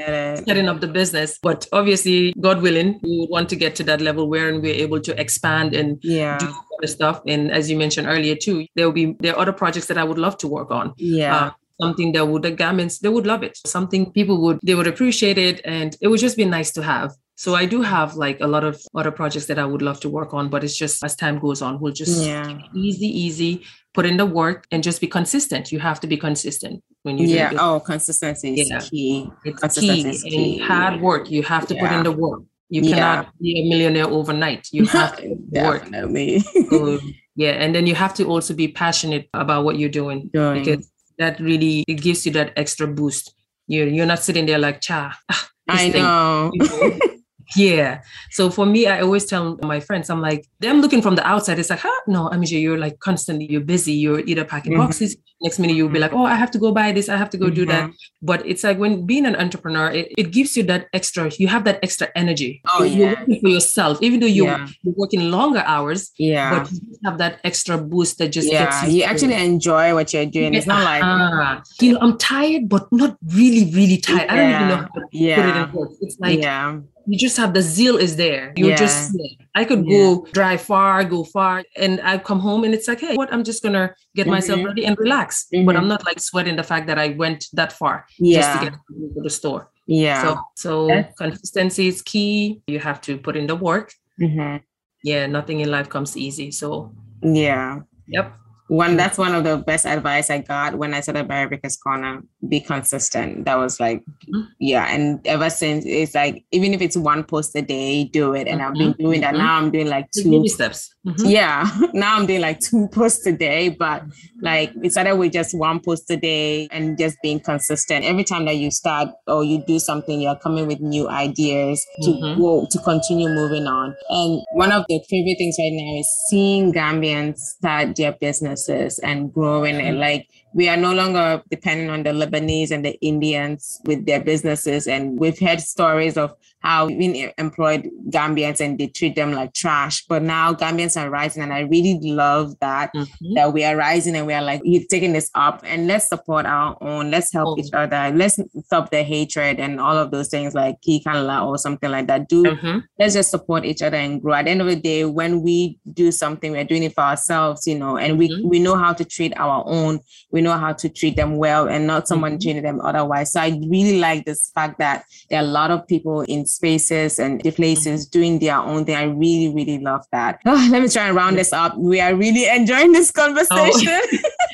setting up the business. But obviously, God willing, we would want to get to that level where we're able to expand and Yeah, do stuff. And as you mentioned earlier too, there will be there are other projects that I would love to work on. yeah, Uh, something that would the garments they would love it. Something people would they would appreciate it, and it would just be nice to have. So I do have like a lot of other projects that I would love to work on, but it's just as time goes on, we'll just yeah, easy, easy, put in the work and just be consistent. You have to be consistent when you do yeah. Oh, consistency is Yeah. key. It's consistency key is key. hard work. You have to put in the work. You Yeah. cannot be a millionaire overnight. You have to put in the work. Definitely. So, yeah, and then you have to also be passionate about what you're doing Doing. because that really it gives you that extra boost. You're you're not sitting there like cha. ah, I thing," know. you know? yeah. So for me, I always tell my friends, I'm like, them looking from the outside, it's like, huh? No, I mean, you're like constantly, you're busy, you're either packing Mhm. boxes. Next minute, you'll be like, oh, I have to go buy this, I have to go do that. Mhm. But it's like when being an entrepreneur, it, it gives you that extra, you have that extra energy. Oh, You're yeah. working for yourself, even though you're, Yeah. you're working longer hours, Yeah. but you have that extra boost that just yeah. gets You through. actually enjoy what you're doing. It's not like Ah, you know, I'm tired, but not really, really tired. I don't even know how to put it in words. It's like yeah. You just have the zeal is there. You're just I could go drive far, go far, and I come home and it's like, hey, what? I'm just gonna get myself Mhm. ready and relax. But Mhm. I'm not like sweating the fact that I went that far just to get to the store. Yeah. So so That's- consistency is key. You have to put in the work. Mhm. Yeah, nothing in life comes easy. So Yeah. yep. One that's one of the best advice I got when I started Barrier Breakers Corner. Be consistent. That was like, Mhm. yeah. And ever since it's like, even if it's one post a day, do it. And I've been Mhm. doing that. Mhm. Now I'm doing like two. Baby steps. Mhm. Yeah. Now I'm doing like two posts a day, but like it started with just one post a day and just being consistent. Every time that you start or you do something, you're coming with new ideas to go to continue moving on. And one of the favorite things right now is seeing Gambians start their businesses and growing and like we are no longer dependent on the Lebanese and the Indians with their businesses. And we've heard stories of how even employed Gambians and they treat them like trash. But now Gambians are rising, and I really love that Mhm. that we are rising and we are like you're taking this up and let's support our own. Let's help Oh. each other. Let's stop the hatred and all of those things like Kikanla or something like that. Do Mhm. let's just support each other and grow. At the end of the day, when we do something, we're doing it for ourselves, you know, and we Mhm. we know how to treat our own. We know how to treat them well and not someone Mhm. treating them otherwise. So I really like this fact that there are a lot of people in spaces and the places doing their own thing. I really, really love that. Ah, let me try and round this up. We are really enjoying this conversation.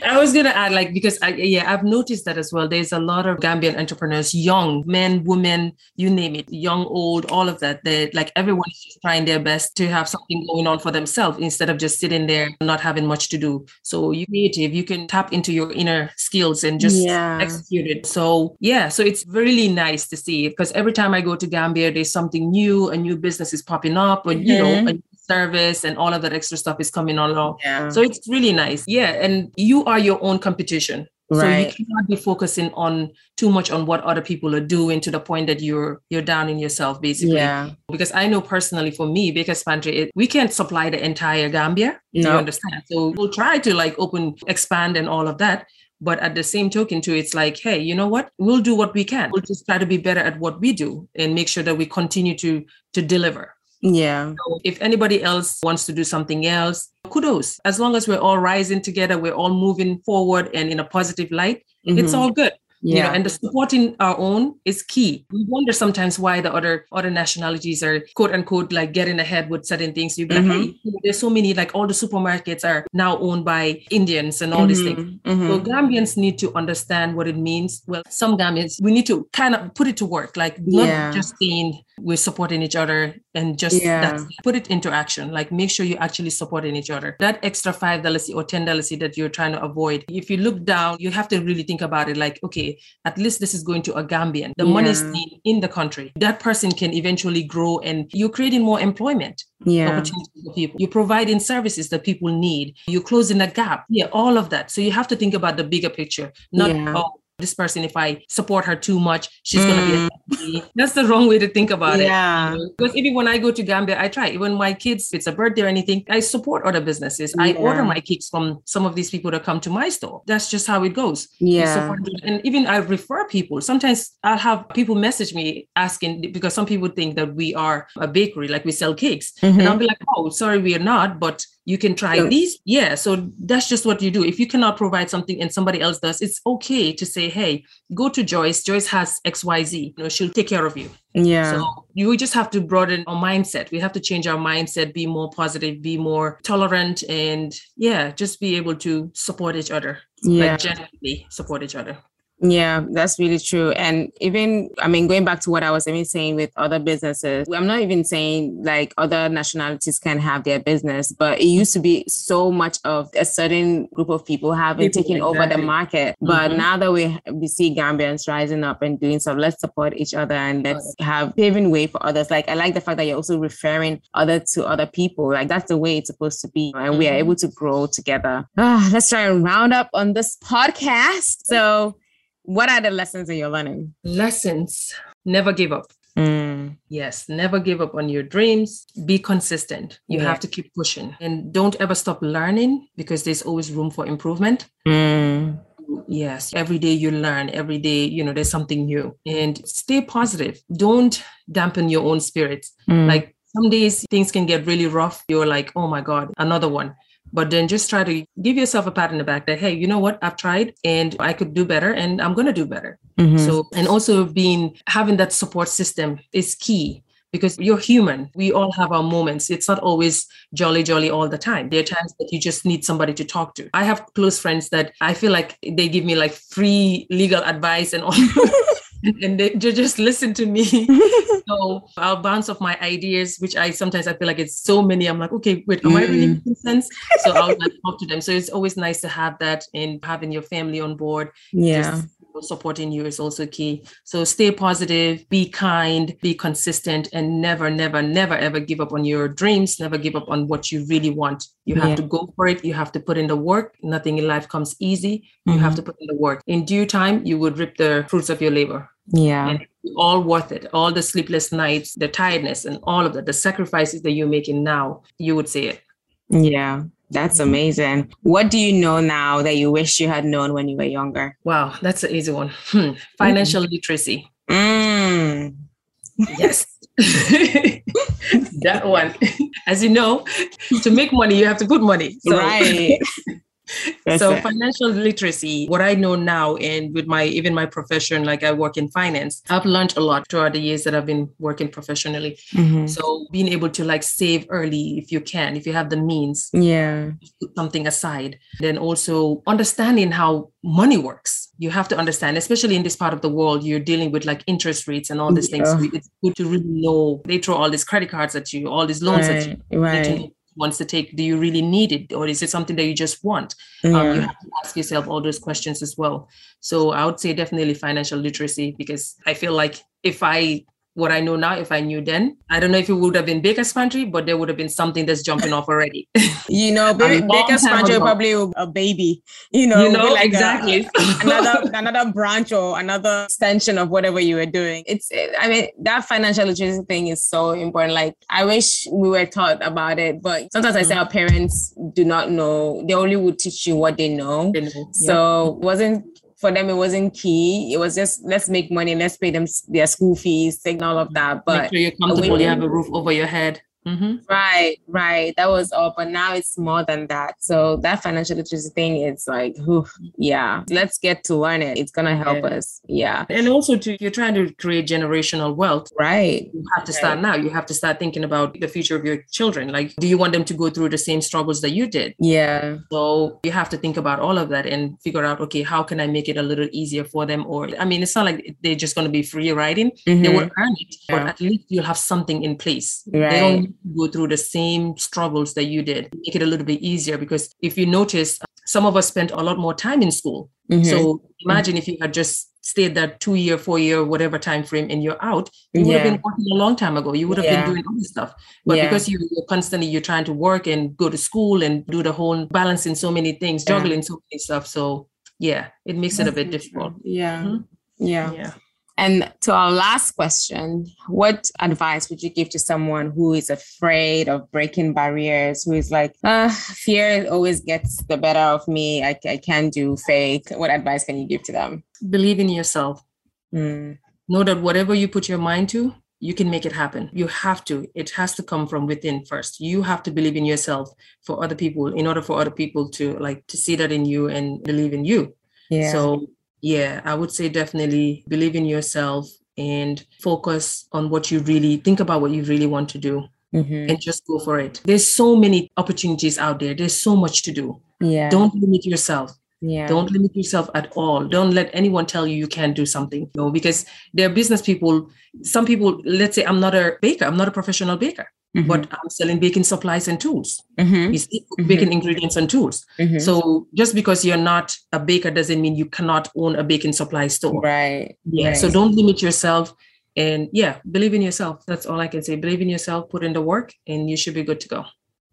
I was gonna add, like, because I yeah, I've noticed that as well. There's a lot of Gambian entrepreneurs, young men, women, you name it, young, old, all of that. They're like everyone is just trying their best to have something going on for themselves instead of just sitting there not having much to do. So you creative, you can tap into your inner skills and just Yeah. execute it. So yeah, so it's really nice to see because every time I go to Gambia, there's something new, a new business is popping up, and you know, a mm-hmm. new service and all of that extra stuff is coming along. yeah. So it's really nice. Yeah. And you are your own competition. So you cannot be focusing on too much on what other people are doing to the point that you're you're downing yourself, basically. yeah. Because I know personally for me, Baker's Pantry, it, we can't supply the entire Gambia. You No. understand? So we'll try to like open, expand and all of that. But at the same token, too, it's like, hey, you know what? We'll do what we can. We'll just try to be better at what we do and make sure that we continue to to deliver. Yeah. So if anybody else wants to do something else, kudos. As long as we're all rising together, we're all moving forward and in a positive light, it's Mhm. all good. You know, yeah. and the supporting our own is key. We wonder sometimes why the other other nationalities are quote unquote like getting ahead with certain things. You'd be like, Mhm. hey, there's so many, like all the supermarkets are now owned by Indians and all these things. Mhm, mhm. So Gambians need to understand what it means. Well, some Gambians, we need to kind of put it to work, like not Yeah. just saying we're supporting each other and just Yeah. that's, put it into action. Like make sure you're actually supporting each other. That extra five dollars or ten dollars that you're trying to avoid. If you look down, you have to really think about it. Like, okay, at least this is going to a Gambian. The money is Yeah. in the country. That person can eventually grow, and you're creating more employment yeah. opportunities for people. You're providing services that people need. You're closing a gap. Yeah, all of that. So you have to think about the bigger picture, not Yeah. oh, this person, if I support her too much, she's mm. gonna be. That's the wrong way to think about yeah. it. Yeah. Because even when I go to Gambia, I try. Even my kids, if it's a birthday or anything, I support other businesses. Yeah. I order my cakes from some of these people that come to my store. That's just how it goes. Yeah. And even I refer people. Sometimes I'll have people message me asking because some people think that we are a bakery, like we sell cakes, mm-hmm. and I'll be like, "Oh, sorry, we are not, but." You can try yeah. these. Yeah so that's just what you do. If you cannot provide something and somebody else does it's okay to say hey go to joyce. Joyce has xyz you know she'll take care of you. Yeah. So you just have to broaden our mindset. We have to change our mindset be more positive be more tolerant and yeah just be able to support each other. Yeah. like genuinely support each other yeah, that's really true. And even, I mean, going back to what I was even saying with other businesses, I'm not even saying like other nationalities can have their business, but it used to be so much of a certain group of people having people, taken exactly. over the market. But mm-hmm. now that we we see Gambians rising up and doing so, let's support each other and let's have paving way for others. Like I like the fact that you're also referring other to other people. Like that's the way it's supposed to be, and mm-hmm. we are mm-hmm. able to grow together. Ah, let's try and round up on this podcast. So what are the lessons that you're learning? Lessons. Never give up. Mm. Yes, never give up on your dreams. Be consistent. You yeah. have to keep pushing and don't ever stop learning because there's always room for improvement. Mm. Yes, every day you learn, every day, you know, there's something new and stay positive. Don't dampen your own spirits. Mm. Like some days things can get really rough. You're like, oh my God, another one but then just try to give yourself a pat in the back that hey you know what? I've tried and i could do better and i'm going to do better. Mm-hmm. so and also being having that support system is key because you're human. We all have our moments. It's not always jolly jolly all the time. There are times that you just need somebody to talk to. I have close friends that i feel like they give me like free legal advice and all and they, just listen to me. so I'll bounce off my ideas, which I sometimes I feel like it's so many. I'm like, okay, wait, am mm. I really mm. making sense? So I'll like talk to them. So it's always nice to have that and having your family on board. Yeah. Just, supporting you is also key. So stay positive, be kind, be consistent, and never, never, never, ever give up on your dreams. Never give up on what you really want. You have yeah. to go for it. You have to put in the work. Nothing in life comes easy. You mm-hmm. have to put in the work. In due time, you would reap the fruits of your labor. Yeah. And all worth it. All the sleepless nights, the tiredness, and all of that, the sacrifices that you're making now, you would say it. Yeah. That's amazing. What do you know now that you wish you had known when you were younger? Wow, that's an easy one. Hmm. Financial mm. literacy. Mm. Yes. that one. As you know, to make money, you have to put money. So. Right. so financial literacy what i know now and with my even my profession like i work in finance i've learned a lot throughout the years that i've been working professionally. Mm-hmm. so being able to like save early if you can if you have the means yeah. put something aside. Then also understanding how money works. You have to understand especially in this part of the world you're dealing with like interest rates and all these yeah. things it's good to really know. They throw all these credit cards at you all these loans right, at you right wants to take do you really need it? Or is it something that you just want? Yeah. um, you have to ask yourself all those questions as well. So i would say definitely financial literacy because i feel like if i what I know now, if I knew then, I don't know if it would have been Baker's Pantry, but there would have been something that's jumping off already. you know, Baker's Pantry probably a baby. You know, you know like exactly a, another another branch or another extension of whatever you were doing. It's, I mean, that financial literacy thing is so important. Like, I wish we were taught about it, but sometimes mm-hmm. I say our parents do not know. They only would teach you what they know. They know. So yep. wasn't for them it wasn't key. It was just let's make money, let's pay them their school fees, take all of that. But make sure you're comfortable, you have a roof over your head. Mm-hmm. Right, right. That was all, but now it's more than that. So that financial literacy thing, it's like, whew, yeah, let's get to learn it. It's gonna help yeah. us. Yeah. And also, to you're trying to create generational wealth, right? You have to start now. You have to start thinking about the future of your children. Like, do you want them to go through the same struggles that you did? Yeah. So you have to think about all of that and figure out, okay, how can I make it a little easier for them? Or, I mean, it's not like they're just going to be free riding. Mm-hmm. They will earn it, yeah. but at least you'll have something in place. Right. Go through the same struggles that you did make it a little bit easier because if you notice some of us spent a lot more time in school mm-hmm. so imagine mm-hmm. if you had just stayed that two year four year whatever time frame and you're out you would yeah. have been working a long time ago you would have yeah. been doing other stuff but yeah. because you, are constantly you're trying to work and go to school and do the whole balancing so many things juggling so many stuff so yeah, it makes it a bit difficult. Yeah. Mhm. Yeah. Yeah. And to our last question, what advice would you give to someone who is afraid of breaking barriers, who is like, uh, fear always gets the better of me. I, I can't do fake. What advice can you give to them? Believe in yourself. Mm, Know that whatever you put your mind to, you can make it happen. You have to. It has to come from within first. You have to believe in yourself for other people in order for other people to like to see that in you and believe in you. yeah. So, yeah, I would say definitely believe in yourself and focus on what you really think about what you really want to do Mhm. and just go for it. There's so many opportunities out there. There's so much to do. yeah. Don't limit yourself. yeah. Don't limit yourself at all. Don't let anyone tell you you can't do something. No, because they're business people. Some people, let's say I'm not a baker, I'm not a professional baker, Mhm. but I'm selling baking supplies and tools. Mhm. You see, baking ingredients and tools. Mhm. So just because you're not a baker doesn't mean you cannot own a baking supply store. right. Yeah. So don't limit yourself. And yeah, believe in yourself. That's all I can say. Believe in yourself, put in the work, and you should be good to go.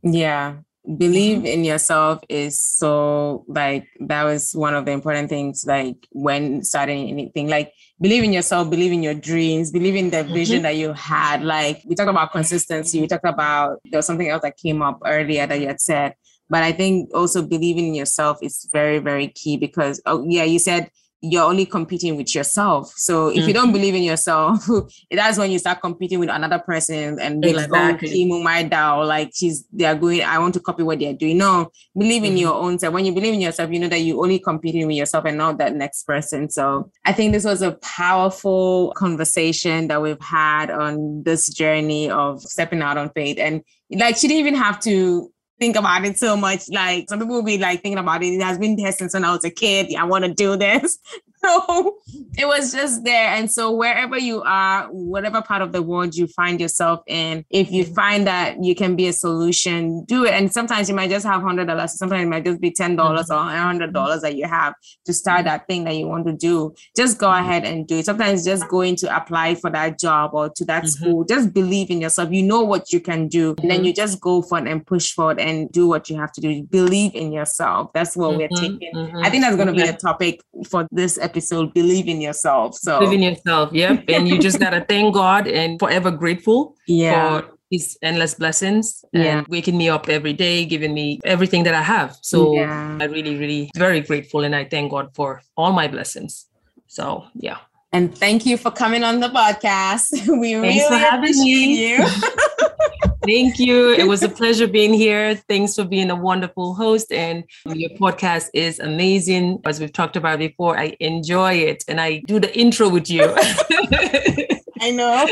Yeah. Mm-hmm. Believe in yourself is so like that was one of the important things like when starting anything like believe in yourself believe in your dreams believe in the vision mm-hmm. that you had like we talked about consistency we talked about there was something else that came up earlier that you had said but i think also believing in yourself is very very key because oh yeah you said you're only competing with yourself. So if you don't believe in yourself that's when you start competing with another person and be like Exactly. oh Kimu my DAO like she's they're going I want to copy what they're doing. No believe in Mhm. your own self. When you believe in yourself you know that you're only competing with yourself and not that next person. So I think this was a powerful conversation that we've had on this journey of stepping out on faith. And like she didn't even have to think about it so much. Like some people will be like thinking about it. It has been there since when I was a kid. I want to do this. So it was just there. And so wherever you are, whatever part of the world you find yourself in, if you find that you can be a solution, do it. And sometimes you might just have hundred dollars. Sometimes it might just be ten dollars or hundred dollars that you have to start that thing that you want to do. Just go ahead and do it. Sometimes just going to apply for that job or to that Mhm. school. Just believe in yourself. You know what you can do. And then Mhm. you just go for it and push for it and do what you have to do. Believe in yourself. That's what we're Mhm, taking. mhm. I think that's going to be Yeah. the topic for this episode. So believe in yourself. So Believe in yourself. Yep. And you just gotta thank God and forever grateful yeah, for his endless blessings and waking me up every day, giving me everything that I have. So Yeah. I really, really very grateful and I thank God for all my blessings. So yeah. And thank you for coming on the podcast. We Thanks really appreciate me. you. Thank you. It was a pleasure being here. Thanks for being a wonderful host. And your podcast is amazing. As we've talked about before, I enjoy it and I do the intro with you. I know.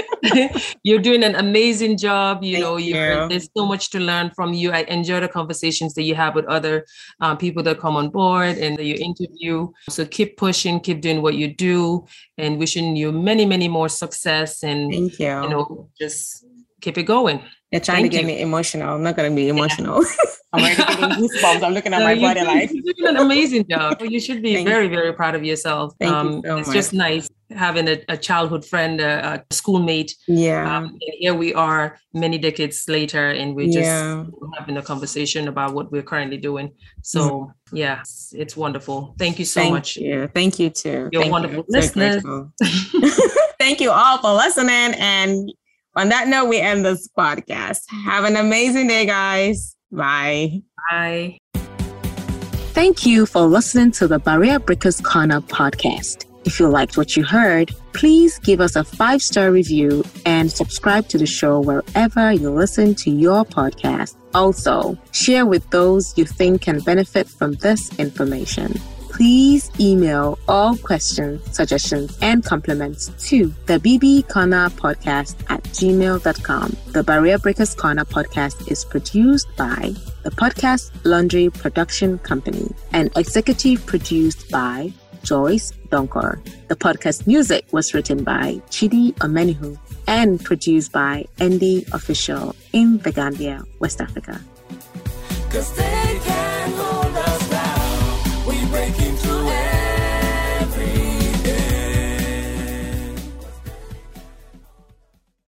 you're doing an amazing job. You Thank know, you're, there's so much to learn from you. I enjoy the conversations that you have with other um, people that come on board and that you interview. So keep pushing, keep doing what you do, and wishing you many, many more success. And Thank you. you know, just keep it going. You're trying thank to get you. me emotional. I'm not going to be emotional. I'm already getting goosebumps. I'm looking at No, my body like, you're doing an amazing job. You should be Thank very, very proud of yourself. Um, Thank you so it's just nice having a, a childhood friend, a, a schoolmate. yeah. Um, and here we are many decades later, and we're just Yeah. having a conversation about what we're currently doing. So, yeah, it's, it's wonderful. Thank you so Thank much. you. Thank you too. You're Thank wonderful you. Listeners. Thank you all for listening. And on that note, we end this podcast. Have an amazing day, guys. Bye. Bye. Thank you for listening to the Barrier Breakers Corner podcast. If you liked what you heard, please give us a five star review and subscribe to the show wherever you listen to your podcast. Also, share with those you think can benefit from this information. Please email all questions, suggestions, and compliments to the BB Corner podcast at gmail.com. The Barrier Breakers Corner podcast is produced by the Podcast Laundry Production Company and executive produced by Joyce Donkor. The podcast music was written by Chidi Omenihu and produced by Andy Official in The Gambia, West Africa.